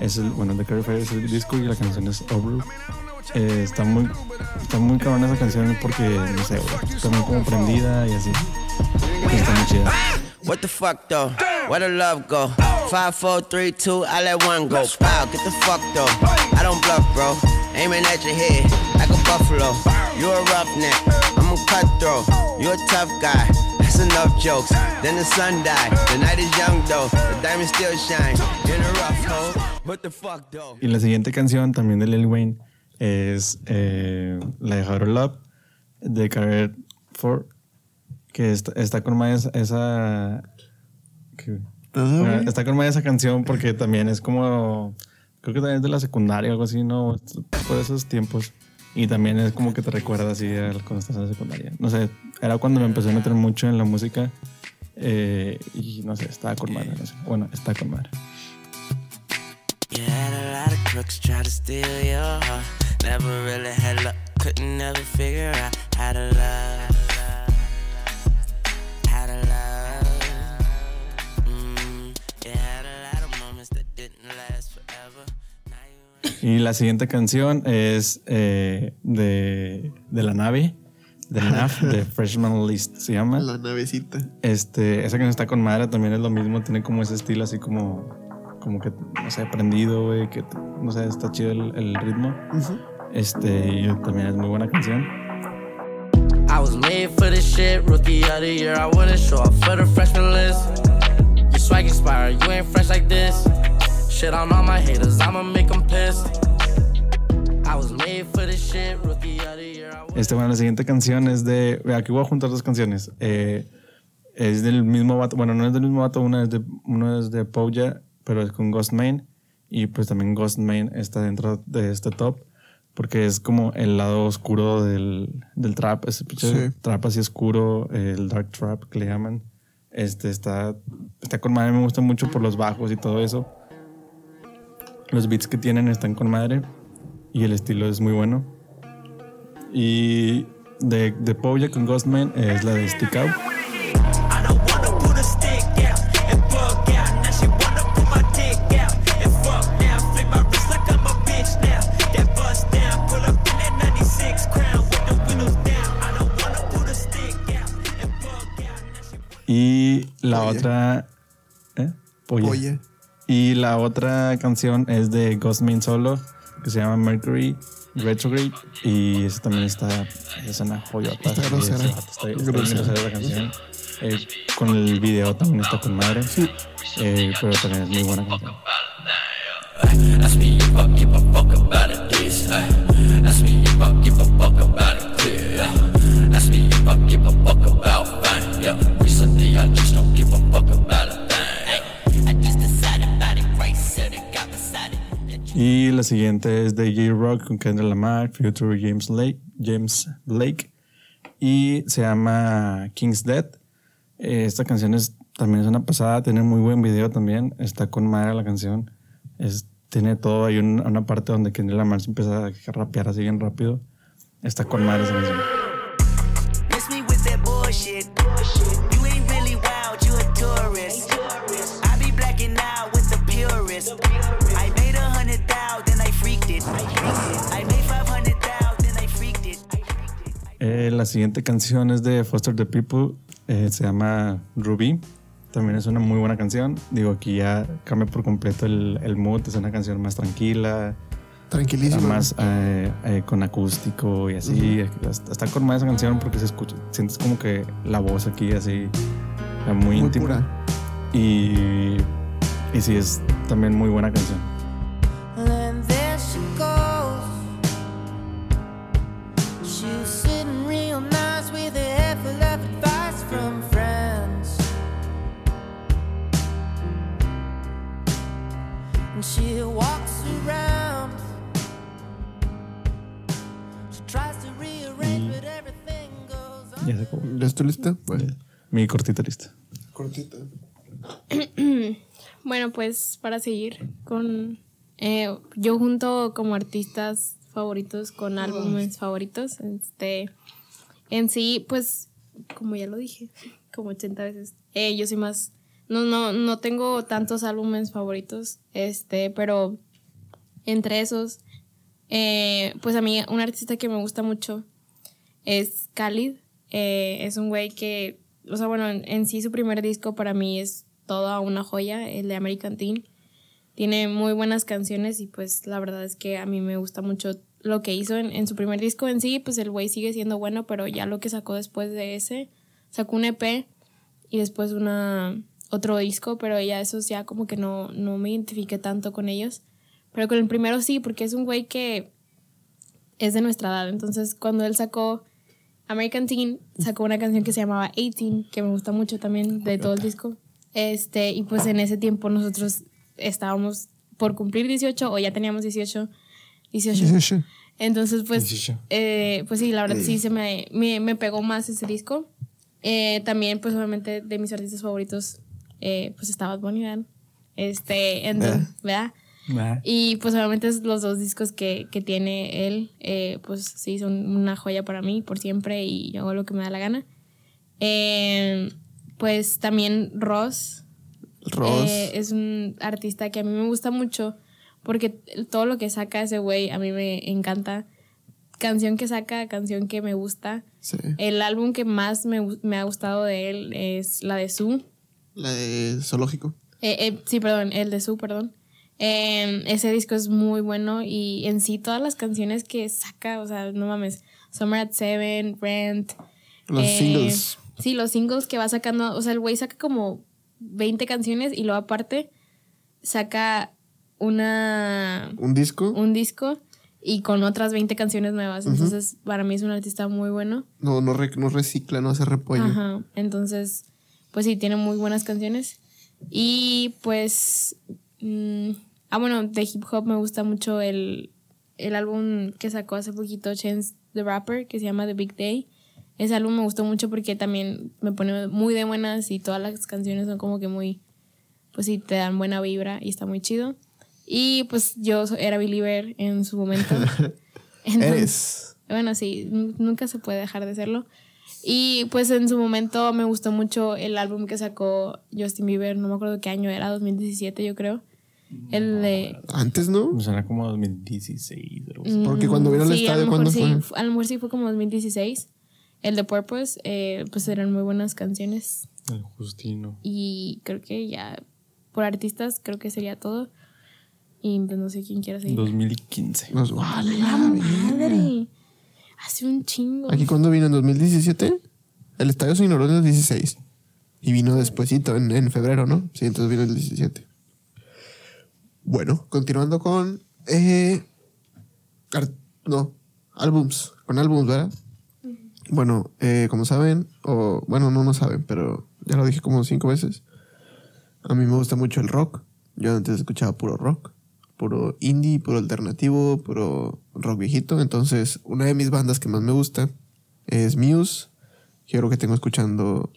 Es el, bueno, The Carry Five es el disco y la canción es Obro. eh, está muy está muy cabrona esa canción porque, no sé, está muy como prendida y así. Está muy chida. What the fuck though? Where the love go? Five, four, three, two, I let one go. Wow, get the fuck though. I don't bluff, bro. Aiming at your head like a buffalo. You a roughneck, I'm a cutthroat. You a tough guy. That's enough jokes. Then the sun died. The night is young though. The diamond still shine. In a rough hole. What the fuck though? Y la siguiente canción también de Lil Wayne es eh, la de How to Love de Career 4 que está, está con más esa que- bueno, está con más esa canción porque también es como creo que también es de la secundaria o algo así no por esos tiempos. Y también es como que te recuerda así a cuando estás en la secundaria. No sé era cuando me empecé a meter mucho en la música eh, y no sé estaba con madre no sé. bueno está con madre Y la siguiente canción es eh, de, de la nave, de NAF, de Freshman List, se llama. La navecita. Este, esa canción está con madre, también es lo mismo, tiene como ese estilo así como, como que, no sé, prendido, güey, que, no sé, está chido el, el ritmo. Este, y también es muy buena canción. I was made for this shit, rookie of the year. I wouldn't show up for the freshman list. Your swag expired, you ain't fresh like this. Shit on all my haters, I'ma make them pissed. Este, bueno, la siguiente canción es de. Aquí voy a juntar dos canciones. Eh, es del mismo vato. Bueno, no es del mismo vato. Una es de, uno es de Pouya, pero es con Ghost Main. Y pues también Ghost Main está dentro de este top. Porque es como el lado oscuro del, del trap. Ese pinche Sí. trap así oscuro. El dark trap que le llaman. Este está, está con madre. Me gusta mucho por los bajos y todo eso. Los beats que tienen están con madre. Y el estilo es muy bueno. Y de, de con Ghostman es la de Stick Out. Put a stick out and bug out. Now she wanna put my dick out and fuck now. Flip my wrist like I'm a bitch now. That bust down, pull up in that 96 crown with the windows down. I don't wanna put a stick out and bug out. Y la otra. ¿Eh? Y la otra canción es de Ghostman solo, que se llama Mercury Retrograde. Y esa también está. Es una joyota. Está Sí, grosera. Está, está bien Grosera. grosera la canción. Eh, con el video también está con madre. Eh, pero también es muy buena canción. Ask me if I give a fuck about Y la siguiente es de J-Rock con Kendrick Lamar, Future James Blake, James Blake. Y se llama King's Dead. Eh, Esta canción es, también es una pasada, tiene muy buen video también. Está con madre la canción. Es, tiene todo. Hay un- una parte donde Kendrick Lamar se empieza a rapear así bien rápido. Está con madre esa canción. Tourist. I be blacking out with the purist. Eh, la siguiente canción es de Foster the People. eh, se llama Ruby. También es una muy buena canción. Digo, aquí ya cambia por completo el, el mood. Es una canción más tranquila. Tranquilísima. Más eh, eh, con acústico y así. Está, está con más esa canción porque se escucha. Sientes como que la voz aquí así. Muy, Muy íntima. pura. Y, y sí, es también muy buena canción. Cortita lista. Cortita. Bueno, pues para seguir con. eh, yo junto como artistas favoritos con álbumes favoritos. Este. En sí, pues, como ya lo dije, como 80 veces, eh, yo soy más. No, no, no tengo tantos álbumes favoritos. Este, pero entre esos. Eh, pues a mí, un artista que me gusta mucho es Khalid. Eh, es un güey que, o sea, bueno, en, en sí su primer disco para mí es toda una joya, el de American Teen. Tiene muy buenas canciones y pues la verdad es que a mí me gusta mucho lo que hizo en, en su primer disco en sí, pues el güey sigue siendo bueno, pero ya lo que sacó después de ese, sacó un EP y después una otro disco, pero ya esos ya como que no, no me identifiqué tanto con ellos. Pero con el primero sí, porque es un güey que es de nuestra edad. Entonces, cuando él sacó American Teen, sacó una canción que se llamaba 18, que me gusta mucho también de todo el disco. Este, y pues en ese tiempo nosotros estábamos por cumplir 18 o ya teníamos 18. 18. 18. Entonces, pues, 18. eh, pues sí, la verdad sí se me, me, me pegó más ese disco. Eh, también, pues obviamente, de mis artistas favoritos, eh, pues estaba Bunny, ¿verdad? Este, entonces, ¿verdad? Y pues obviamente los dos discos que, que tiene él, eh, pues sí, son una joya para mí por siempre y yo hago lo que me da la gana. Eh, pues también Ross. Ross. eh, es un artista que a mí me gusta mucho porque todo lo que saca ese güey a mí me encanta. Canción que saca, canción que me gusta. Sí. El álbum que más me, me ha gustado de él es la de Su. La de Zoológico. Eh, eh, sí, perdón, el de Su, perdón. Eh, ese disco es muy bueno y en sí todas las canciones que saca, o sea, no mames, Summer at Seven, Rent. Los singles. Sí, los singles que va sacando, o sea, el güey saca como 20 canciones y luego aparte saca una Un disco. un disco y con otras 20 canciones nuevas. Entonces, para mí es un artista muy bueno. No, no, re- no recicla, no hace repollo. Ajá. Entonces, pues sí, tiene muy buenas canciones. Y pues. mm, ah, bueno, de hip hop me gusta mucho el, el álbum que sacó hace poquito Chance the Rapper, que se llama The Big Day. Ese álbum me gustó mucho porque también me pone muy de buenas y todas las canciones son como que muy. Pues sí, te dan buena vibra y está muy chido. Y pues yo era believer en su momento. Eres. Bueno, sí, nunca se puede dejar de serlo. Y pues en su momento me gustó mucho el álbum que sacó Justin Bieber, no me acuerdo qué año era, 2017 yo creo. El de... Antes, ¿no? Me suena como 2016. algo así. Porque cuando vino al Mm, sí, estadio, ¿cuándo sí, fue? fu- A lo mejor sí fue como 2016. El de Purpose, eh, pues eran muy buenas canciones. El Justino. Y creo que ya por artistas creo que sería todo. Y pues no sé quién quiera seguir. 2015. Nos vale ¡La madre! Hace un chingo. ¿Aquí cuándo vino? ¿En 2017? El estadio se inauguró en el 16. Y vino despuesito, en, en febrero, ¿no? Sí, entonces vino el 17. Bueno, continuando con... eh, no, álbums. Con álbums, ¿verdad? Bueno, eh, como saben, o bueno, no no saben, pero ya lo dije como cinco veces. A mí me gusta mucho el rock. Yo antes escuchaba puro rock, puro indie, puro alternativo, puro rock viejito. Entonces, una de mis bandas que más me gusta es Muse. Yo creo que tengo escuchando,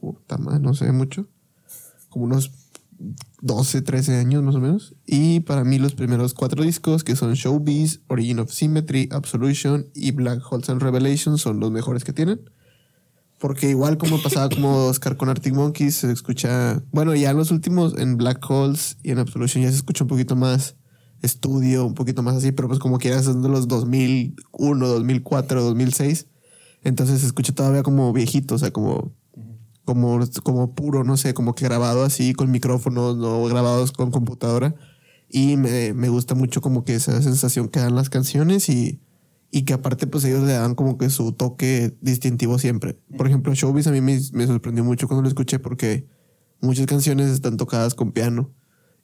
puta madre, no sé mucho, como unos 12, 13 años más o menos. Y para mí los primeros cuatro discos, que son Showbiz, Origin of Symmetry, Absolution y Black Holes and Revelation, son los mejores que tienen. Porque igual como pasaba como Oscar con Arctic Monkeys, se escucha... Bueno, ya en los últimos, en Black Holes y en Absolution ya se escucha un poquito más estudio, un poquito más así, pero pues como quieras son de los 2001, 2004, 2006. Entonces se escucha todavía como viejito, o sea, como como, como puro, no sé, como que grabado así con micrófonos, no grabados con computadora. Y me, me gusta mucho como que esa sensación que dan las canciones y, y que aparte pues ellos le dan como que su toque distintivo siempre. Por ejemplo, Showbiz a mí me, me sorprendió mucho cuando lo escuché porque muchas canciones están tocadas con piano.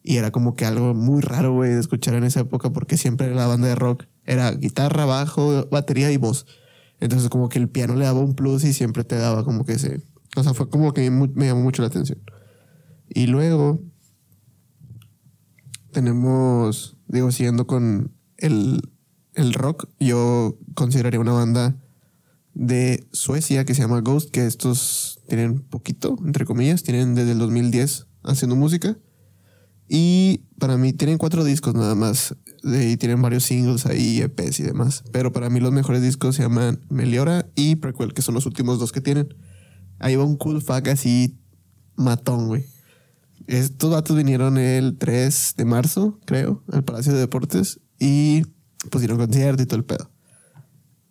Y era como que algo muy raro, güey, de escuchar en esa época porque siempre la banda de rock era guitarra, bajo, batería y voz. Entonces como que el piano le daba un plus y siempre te daba como que ese... O sea, fue como que me llamó mucho la atención. Y luego tenemos, digo, siguiendo con el, el rock, yo consideraría una banda de Suecia que se llama Ghost, que estos tienen poquito, entre comillas, tienen desde el 2010 haciendo música. Y para mí tienen cuatro discos nada más. Y tienen varios singles ahí, EPs y demás. Pero para mí los mejores discos se llaman Meliora y Prequel, que son los últimos dos que tienen. Ahí va un cool fuck así matón, güey. Estos vatos vinieron el 3 de marzo, creo, al Palacio de Deportes. Y dieron concierto y todo el pedo.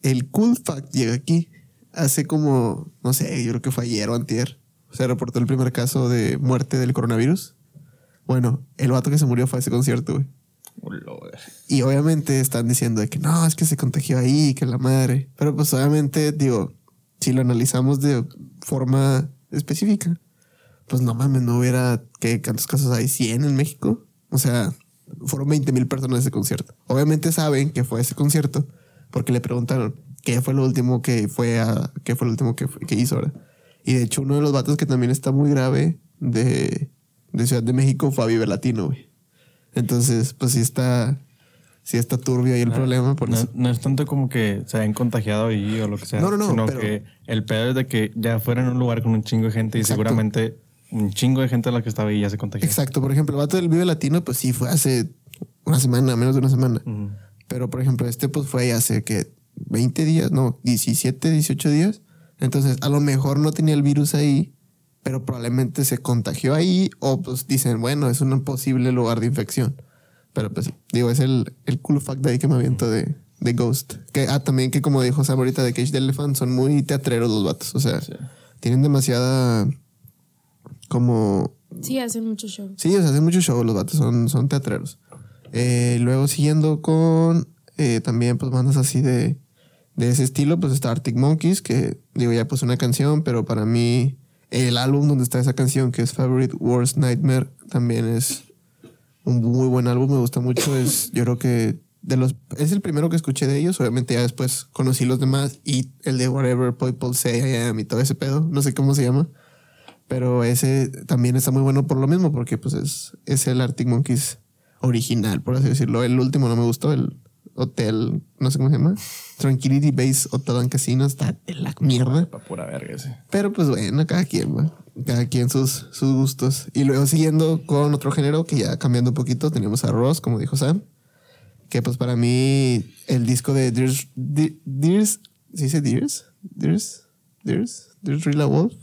El cool fact llega aquí. Hace como, no sé, yo creo que fue ayer o antier. Se reportó el primer caso de muerte del coronavirus. Bueno, el vato que se murió fue a ese concierto, güey. Y obviamente están diciendo de que no, es que se contagió ahí, que la madre. Pero pues obviamente, digo, si lo analizamos de forma específica, pues no mames, no hubiera, ¿qué? ¿Cuántos casos hay? ¿100 en México? O sea, fueron 20 mil personas ese concierto. Obviamente saben que fue ese concierto porque le preguntaron qué fue lo último que fue a, qué fue lo último que, fue- que hizo ahora. Y de hecho, uno de los vatos que también está muy grave de, de Ciudad de México fue a Vive Latino. Entonces, pues sí está, sí está turbio ahí el problema. Por no, eso. no es tanto como que se hayan contagiado ahí o lo que sea. No, no, no, Sino pero- que el pedo es de que ya fuera en un lugar con un chingo de gente y Exacto. seguramente un chingo de gente a la que estaba ahí ya se contagió. Exacto. Por ejemplo, el vato del Vive Latino, pues sí, fue hace una semana, menos de una semana. Pero, por ejemplo, este pues fue hace que 20 días, no, 17, 18 días. Entonces, a lo mejor no tenía el virus ahí, pero probablemente se contagió ahí o pues dicen, bueno, es un posible lugar de infección. Pero pues sí, digo, es el, el cool fact de ahí que me aviento de, de Ghost. Que, ah, también que como dijo Sam ahorita de Cage the Elephant, son muy teatreros los vatos. O sea, tienen demasiada como Sí, hacen mucho show. Sí, o sea, hacen mucho show, los vatos son, son teatreros. Eh, luego siguiendo con eh, también pues bandas así de, de ese estilo, pues está Arctic Monkeys, que digo ya pues una canción, pero para mí el álbum donde está esa canción, que es Favorite Worst Nightmare, también es un muy buen álbum, me gusta mucho, es yo creo que de los es el primero que escuché de ellos, obviamente ya después conocí los demás y el de Whatever People Say I Am y todo ese pedo, no sé cómo se llama. Pero ese también está muy bueno por lo mismo, porque pues es, es el Arctic Monkeys original, por así decirlo. El último no me gustó, el Hotel, no sé cómo se llama. Tranquility Base Hotel and Casino está de la mierda. Pa' pura verga ese. Pero pues bueno, cada quien, güey. Cada quien sus, sus gustos. Y luego siguiendo con otro género que ya cambiando un poquito, tenemos a Ross, como dijo Sam. Que pues para mí el disco de Dears... Dears ¿Se dice Dears? Dears? Dears? Dears Rilla Wolf.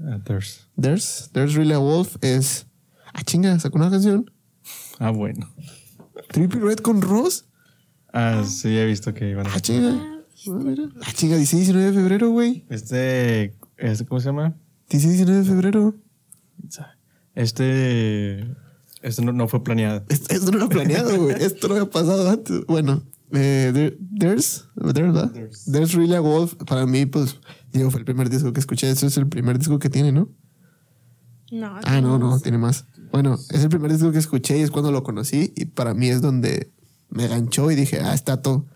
Ah, There's. There's, There's Really a Wolf es. Ah, chinga, sacó una canción. Ah, bueno. Triple Red con Ross. Ah, sí, he visto que iban a Ah, chinga. Ah. Ah, chinga, dice 19 de febrero, güey. Este, este, ¿cómo se llama? Dice 19 de febrero. Este, este no, no fue planeado. Esto, esto no era planeado, güey. Esto no había pasado antes. Bueno, eh, there- There's, there's, ¿verdad? There's Really a Wolf. Para mí, pues, digo, fue el primer disco que escuché. Eso es el primer disco que tiene, ¿no? No. Ah, no, no, tiene más. Bueno, es el primer disco que escuché y es cuando lo conocí y para mí es donde me ganchó y dije, ah, está todo.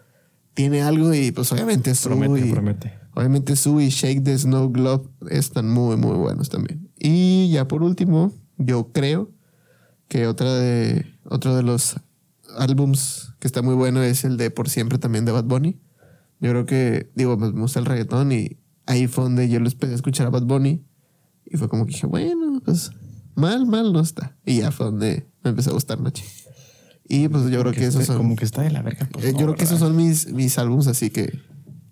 Tiene algo y pues obviamente Promete, y, promete. Obviamente Sue y Shake the Snow Globe están muy, muy buenos también. Y ya por último, yo creo que otra de, otro de los álbums que está muy bueno es el de Por Siempre también de Bad Bunny. Yo creo que, digo, me gusta el reggaetón y ahí fue donde yo lo empecé a escuchar a Bad Bunny. Y fue como que dije, bueno, pues mal, mal no está. Y ya fue donde me empezó a gustar Nachi. Y pues yo creo que, esos está- son. como que está de la verga, pues, Eh, no, yo creo que ¿verdad? esos son mis, mis álbums así que,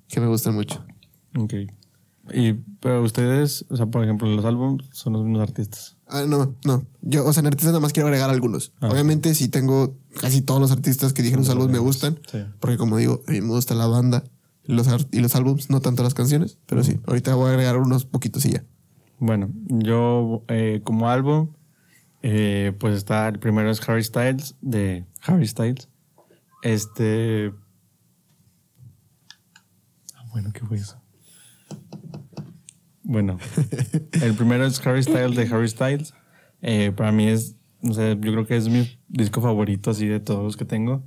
que me gustan mucho. Ok. Y, pero ustedes, o sea, por ejemplo, los álbumes son los mismos artistas. Ah, no, no. Yo, o sea, en artistas nada más quiero agregar algunos. Ah. Obviamente, sí tengo casi todos los artistas que dije en los álbumes me gustan. Sí. Porque, como digo, a mí me gusta la banda y los, y los álbumes, no tanto las canciones. Pero sí, ahorita voy a agregar unos poquitos y ya. Bueno, yo eh, como álbum, eh, pues está el primero es Harry Styles de Harry Styles. Este. Ah, bueno, ¿qué fue eso? Bueno, el primero es Harry Styles de Harry Styles. Eh, para mí es, no sé, yo creo que es mi disco favorito así de todos los que tengo.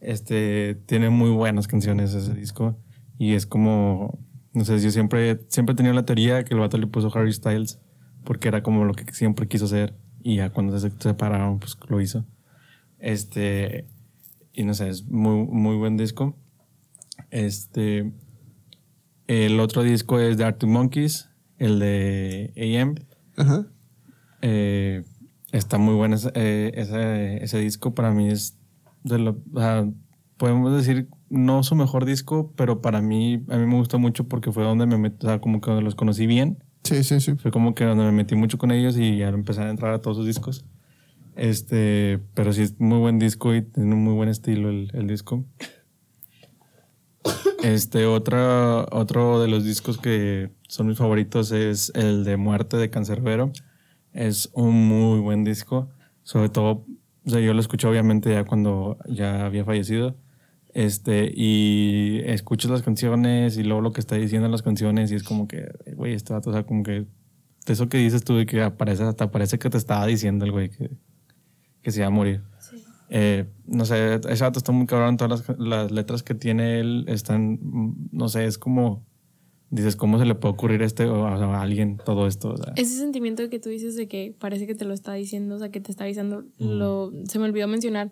Este tiene muy buenas canciones ese disco y es como, no sé, yo siempre, siempre he tenido la teoría que el vato le puso Harry Styles porque era como lo que siempre quiso ser y ya cuando se separaron pues lo hizo. Este, y no sé, es muy, muy buen disco. Este, el otro disco es de Arctic Monkeys, el de AM. Ajá. Eh, está muy bueno ese, eh, ese, ese disco. Para mí es de lo, o sea, podemos decir no su mejor disco, pero para mí a mí me gustó mucho porque fue donde me metí, o sea, como que donde los conocí bien. Sí, sí, sí. Fue como que donde me metí mucho con ellos y ya empecé a entrar a todos sus discos. Este, pero sí es muy buen disco y tiene un muy buen estilo el, el disco. Este, otra, otro de los discos que son mis favoritos es el de Muerte de Cancerbero. Es un muy buen disco. Sobre todo, o sea, yo lo escuché obviamente ya cuando ya había fallecido. Este, y escuchas las canciones y luego lo que está diciendo en las canciones y es como que, güey, vato, o sea, como que eso que dices tú de que aparece, hasta parece que te estaba diciendo el güey que, que se iba a morir. Eh, no sé, ese vato está muy cabrón. Todas las, las letras que tiene él están, mm, no sé, es como, dices, ¿cómo se le puede ocurrir a este o a, alguien todo esto? O sea, Ese sentimiento que tú dices de que parece que te lo está diciendo, o sea, que te está avisando, Mm. lo, se me olvidó mencionar.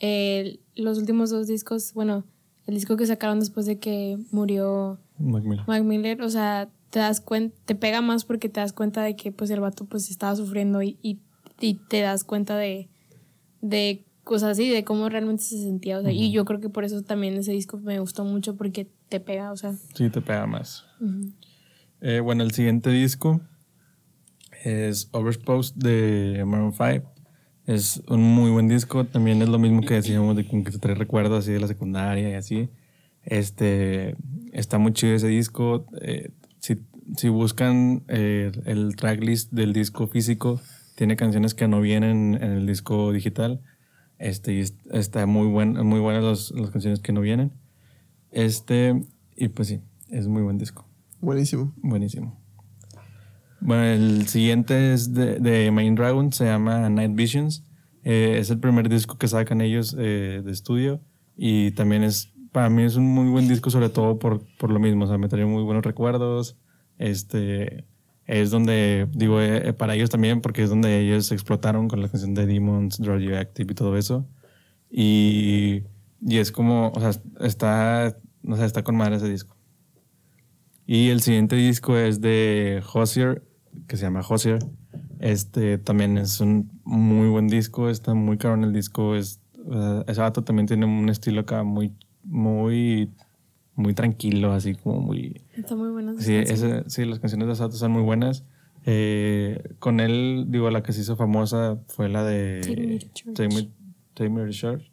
eh, los últimos dos discos, bueno, el disco que sacaron después de que murió Mac Miller. Mac Miller, o sea, te das cuenta, te pega más porque te das cuenta de que pues el vato pues estaba sufriendo y, y, y te das cuenta de, de cosas así, de cómo realmente se sentía, o sea, y yo creo que por eso también ese disco me gustó mucho porque te pega, o sea. Sí, te pega más. ujú. Eh, bueno, el siguiente disco es Overexposed de Maroon 5. Es un muy buen disco. También es lo mismo que decíamos de como que te trae recuerdos así de la secundaria y así. Este, está muy chido ese disco. Eh, si, si buscan eh, el tracklist del disco físico, tiene canciones que no vienen en el disco digital. Este, y es- está muy, buen, muy buenas las, las canciones que no vienen. Este, y pues sí, es muy buen disco. Buenísimo. Buenísimo. Bueno, el siguiente es de, de Main Dragon, se llama Night Visions. Eh, es el primer disco que sacan ellos eh, de estudio y también es, para mí es un muy buen disco, sobre todo por, por lo mismo, o sea, me trae muy buenos recuerdos. Este, es donde, digo, eh, para ellos también, porque es donde ellos explotaron con la canción de Demons, Radioactive y todo eso. Y, y es como, o sea, está, no sé, está con madre ese disco. Y el siguiente disco es de Hozier, que se llama Hozier. Este también es un muy buen disco, está muy caro en el disco. Es, eh, ese vato también tiene un estilo acá muy, muy, muy tranquilo, así como muy... Está muy buena. esa Sí, ese- sí, las canciones de Sato son muy buenas. Eh, con él, digo, la que se hizo famosa fue la de Take Me to Church. Take Me, Take Me to Church.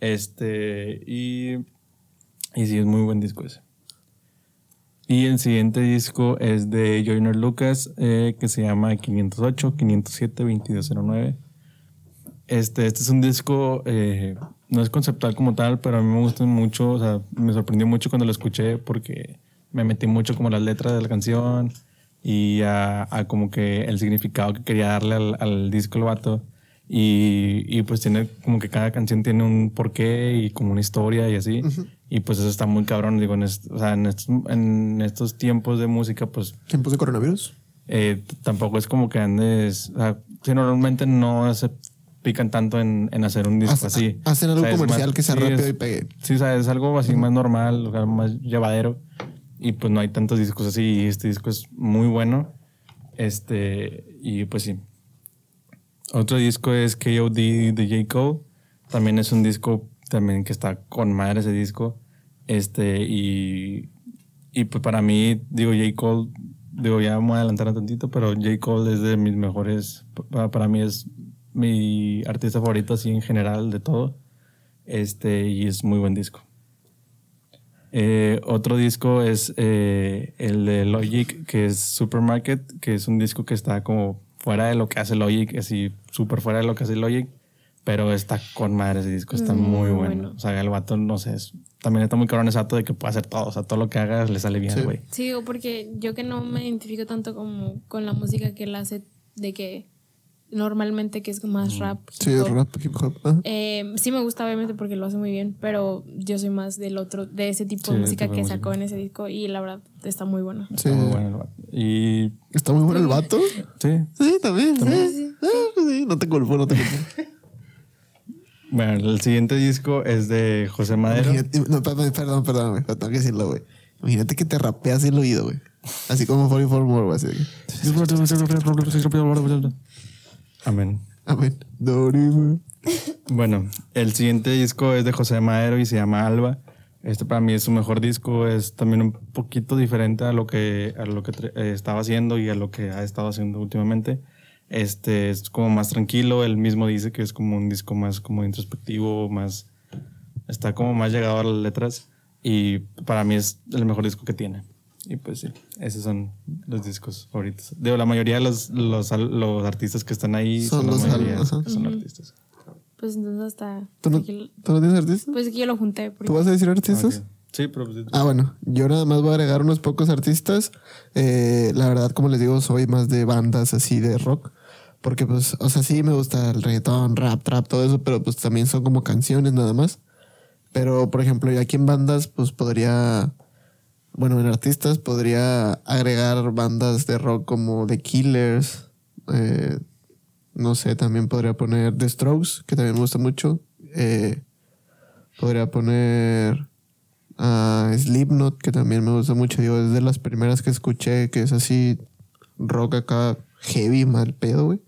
Este, y, y sí, es muy buen disco ese. Y el siguiente disco es de Joyner Lucas, eh, que se llama 508, 507, 2209. Este, este es un disco, eh, no es conceptual como tal, pero a mí me gusta mucho, o sea, me sorprendió mucho cuando lo escuché porque me metí mucho como las letras de la canción y a, a como que el significado que quería darle al, al disco el vato. Y, y pues tiene como que cada canción tiene un porqué y como una historia y así. Y pues eso está muy cabrón, digo, en, est- o sea, en, estos, en estos tiempos de música, pues ¿Tiempos de coronavirus? eh, tampoco es como que andes. O sea, sí, normalmente no se pican tanto en, en hacer un disco Hace- así. hacen algo O sea, es comercial que sea sí, rápido es- y pegue. Sí, o sea, es algo así más normal, o sea, más llevadero. Y pues no hay tantos discos así. Y este disco es muy bueno. Este, y pues sí. Otro disco es KOD de J. Cole. También es un disco también que está con madre ese disco. Este, y, y pues para mí, digo, J. Cole, digo, ya me voy a adelantar un tantito, pero J. Cole es de mis mejores, pa- para mí es mi artista favorito así en general de todo. Este, y es muy buen disco. Eh, otro disco es eh, el de Logic, que es Supermarket, que es un disco que está como fuera de lo que hace Logic, así súper fuera de lo que hace Logic, pero está con madre ese disco, está muy, Muy bueno. bueno. O sea, el vato, no sé, es- también está muy cabrón ese vato de que puede hacer todo, o sea, todo lo que haga le sale bien, güey. Sí, o porque yo que no me identifico tanto como con la música que él hace, de que normalmente que es más rap. Sí, hop. rap, hip hop. Eh, sí me gusta obviamente porque lo hace muy bien, pero yo soy más del otro, de ese tipo Sí, de música que música. sacó en ese disco y la verdad está muy bueno. Sí. Está muy bueno el vato. Y ¿Está muy bueno el vato? sí, Sí, también. También. Sí, Ah, pues sí, No te culpo, no te culpo. bueno, el siguiente disco es de José Madero. Imagínate- no, perdón, perdón, perdóname, pero tengo que decirlo, güey. Imagínate que te rapeas el oído, güey. Así como 44 More, güey. así Amén. Amén. Bueno, el siguiente disco es de José Madero y se llama Alba. Este para mí es su mejor disco, es también un poquito diferente a lo que, a lo que eh, estaba haciendo y a lo que ha estado haciendo últimamente. Este es como más tranquilo, él mismo dice que es como un disco más como introspectivo, más está como más llegado a las letras. Y para mí es el mejor disco que tiene. Y pues sí, esos son los discos favoritos. Digo, la mayoría de los, los, los artistas que están ahí Son son, los mayoría al- que son Ujú. artistas. Pues entonces hasta. ¿Tú no, aquí tú no tienes artistas? Pues aquí yo lo junté. porque- ¿Tú vas a decir artistas? Sí, pero pues, Ah, bueno, yo nada más voy a agregar unos pocos artistas. Eh, la verdad, como les digo, soy más de bandas así de rock. Porque, pues, o sea, sí me gusta el reggaetón, rap, trap, todo eso, pero pues también son como canciones nada más. Pero, por ejemplo, yo aquí en bandas, pues podría, bueno, en artistas podría agregar bandas de rock como The Killers. eh, no sé, también podría poner The Strokes, que también me gusta mucho. Eh, podría poner a Slipknot, que también me gusta mucho. Digo, es de las primeras que escuché, que es así rock acá heavy, mal pedo, güey.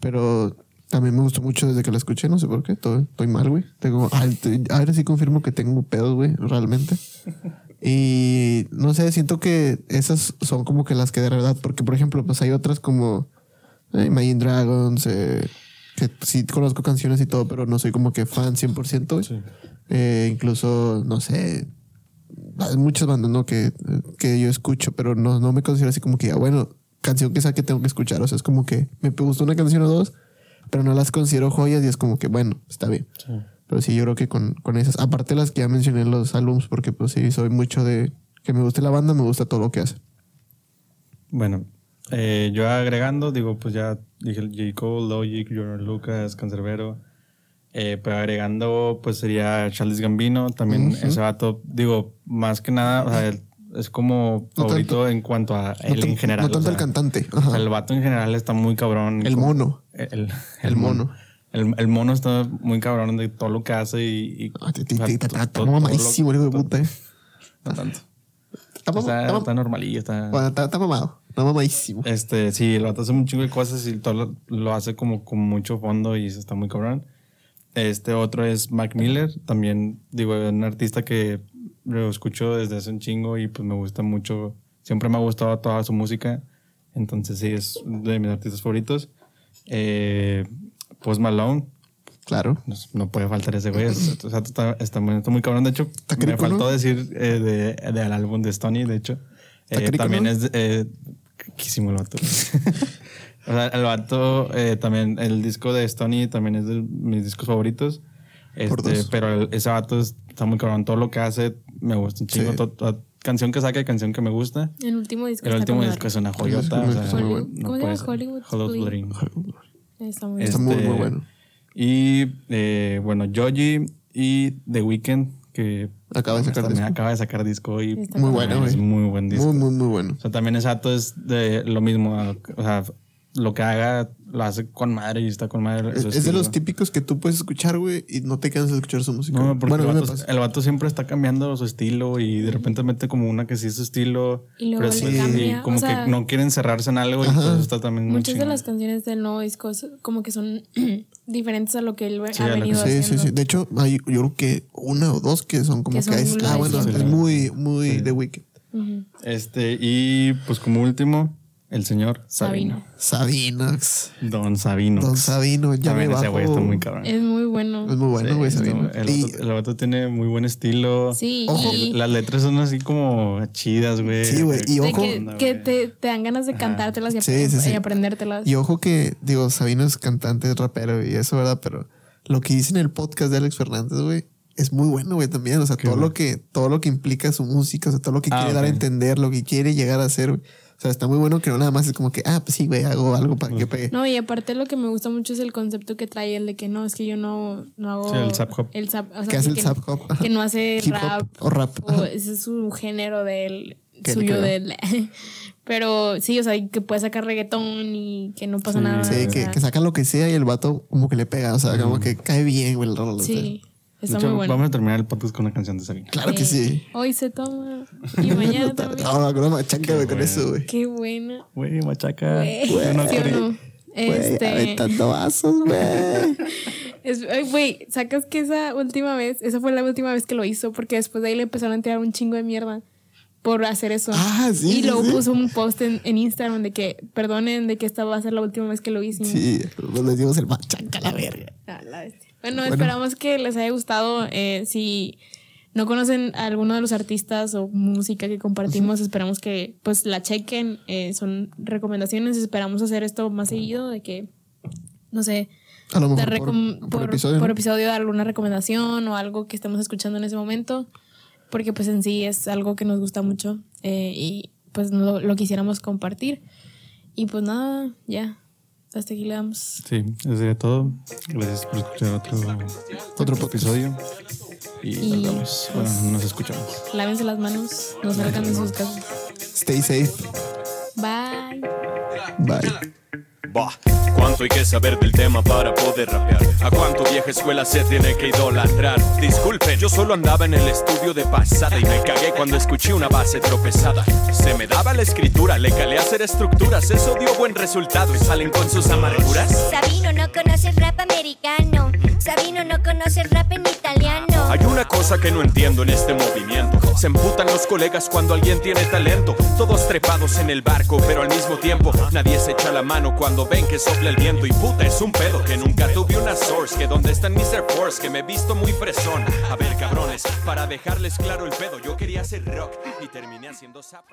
Pero también me gustó mucho desde que la escuché, no sé por qué. Estoy, mal, güey. Ah, ahora sí confirmo que tengo pedos, güey, realmente. Y no sé, siento que esas son como que las que de verdad, porque por ejemplo, pues hay otras como eh, Imagine Dragons, eh, que sí conozco canciones y todo, pero no soy como que fan 100%. güey. Eh, incluso, no sé, hay muchas bandas ¿no? que, que yo escucho, pero no, no me considero así como que, ah, bueno, canción que saque tengo que escuchar. O sea, es como que me gustó una canción o dos, pero no las considero joyas y es como que, bueno, está bien. Pero sí, yo creo que con, con esas, aparte las que ya mencioné en los álbums, porque pues sí, soy mucho de que me guste la banda, me gusta todo lo que hace. Bueno, eh, yo agregando, digo, pues ya dije el J. Cole, Logic, Jordan Lucas, Cancerbero. Eh, pero agregando, pues sería Charles Gambino. También Ujú. ese vato, digo, más que nada, o sea, es como No favorito en cuanto a él tan- en general. no tanto o sea, el cantante, sea, el vato en general está muy cabrón. El mono. El, el, El mono. El, el mono está muy cabrón de todo lo que hace y. to- Está mamadísimo, hijo de puta. No tanto. Está, normalillo, está. Está, mamado. Está mamadísimo. Este, sí, el vato hace un chingo de cosas y todo lo, hace como con mucho fondo y está muy cabrón. Este otro es Mac Miller, también, digo, es un artista que lo escucho desde hace un chingo y pues me gusta mucho, siempre me ha gustado toda su música, entonces sí, es de mis artistas favoritos. Eh, Post Malone. Claro. No, no puede faltar ese güey, es- o sea, está, está muy, está muy cabrón, de hecho, me faltó decir eh, de, del álbum de Stoney, de hecho. Eh, también es eh, riquísimo el vato. o sea, el vato eh, también, el disco de Stoney también es de mis discos favoritos. Por Este, dos. pero el- ese vato es- está muy cabrón. Todo lo que hace me gusta un chingo. Sí. To- to- canción que saca, canción que me gusta. El último disco. El está último disco es una joyota. Sí, o sea, está muy bueno. no ¿Cómo se llama? Hollywood Hollywood Dream. Dream. Está muy muy, Este, muy bueno. Y eh, bueno, Joji y The Weeknd, que Acaba de sacar también disco. acaba de sacar disco y Está Muy bueno, es muy buen disco. Muy, muy, muy bueno. O sea, también exacto es de lo mismo. O sea, lo que haga lo hace con madre y está con madre. Es, es de los típicos que tú puedes escuchar, güey, y no te cansas de escuchar su música. No, porque bueno, el, vato, el vato siempre está cambiando su estilo y de repente mete como una que sí es su estilo. Y luego pero le cambia, como o sea, que no quieren cerrarse en algo y pues está también muy Muchas de las canciones del nuevo disco como que son diferentes a lo que él Sí, ha a lo que- venido Sí, sí, haciendo. sí. De hecho, hay, yo creo que una o dos que son como Que que, lo ah, de bueno, es muy, muy Sí. The Weeknd. Ujú. Este, y pues como último, el señor Sabino. Sabinox. Don Sabino. Don Sabino, ya También me ese bajo. güey está muy cabrón. Es muy bueno. Es muy bueno, güey, Sí, Sabino. El, Y- vato, el vato tiene muy buen estilo. Sí, Ojo. y Las letras son así como chidas, güey. Sí, güey, y de ojo- que, que te, te dan ganas de cantártelas y, Sí, sí, sí. y aprendértelas. Y ojo que, digo, Sabino es cantante, es rapero y eso, ¿verdad? Pero lo que dice en el podcast de Alex Fernández, güey, es muy bueno, güey, también. O sea, todo lo que, todo lo que implica su música, o sea, todo lo que Ah, quiere dar a entender, lo que quiere llegar a hacer, güey. O sea, está muy bueno que no nada más es como que, ah, pues sí, güey, hago algo para que pegue. No, y aparte lo que me gusta mucho es el concepto que trae el de que no, es que yo no, no hago... Sí, el zap hop. El zap, o sea, que hace el que, zap hop. que no hace Hip hop rap. o rap. O ese es su género de él, Que le suyo creo. de él. Pero sí, o sea, que puede sacar reggaetón y que no pasa Sí. nada. Sí, que, que saca lo que sea y el vato como que le pega. O sea, como que cae bien, güey, el rol. o sea. Sí, está hecho, muy bueno. Vamos a terminar el podcast con una canción de Sabino. Claro que sí. Hoy se toma y mañana también. No, no, machaca, güey, con eso, güey. Qué buena. Güey, machaca. Güey, no Este, aventando vasos, güey. güey, sacas que esa última vez, esa fue la última vez que lo hizo, porque después de ahí le empezaron a tirar un chingo de mierda por hacer eso. Ah, sí, Y sí, luego sí. puso un post en, en Instagram de que, perdonen, de que esta va a ser la última vez que lo hice. Sí, pues les dimos el machaca a la verga. Ah, la bestia. Bueno, Bueno. esperamos que les haya gustado. eh, si no conocen a alguno de los artistas o música que compartimos, esperamos que pues la chequen. eh, son recomendaciones, esperamos hacer esto más seguido, de que, no sé, A lo mejor por, por por, episodio. por ¿no? episodio dar alguna recomendación o algo que estemos escuchando en ese momento, porque pues en sí es algo que nos gusta mucho eh, y pues lo, lo quisiéramos compartir. Y pues nada, ya, hasta aquí. Sí, eso sería todo. Gracias por escuchar otro, otro episodio. Y, Y, nos vemos. Bueno, pues, nos escuchamos. Lávense las manos, no salgan de sus casas. Stay safe. Bye. Bye. Bah, cuánto hay que saber del tema para poder rapear. A cuánto vieja escuela se tiene que idolatrar. Disculpen, yo solo andaba en el estudio de pasada y me cagué cuando escuché una base tropezada. Se me daba la escritura, le calé a hacer estructuras. Eso dio buen resultado y salen con sus amarguras. Sabino no conoce el rap americano. Sabino no conoce el rap en italiano. Hay una cosa que no entiendo en este movimiento. Se emputan los colegas cuando alguien tiene talento. Todos trepados en el barco, pero al mismo tiempo nadie se echa la mano cuando ven que sopla el viento. Y puta, es un pedo que nunca tuve una source. Que donde están mis Air Force, que me he visto muy fresón. A ver, cabrones, para dejarles claro el pedo, yo quería hacer rock y terminé haciendo zap.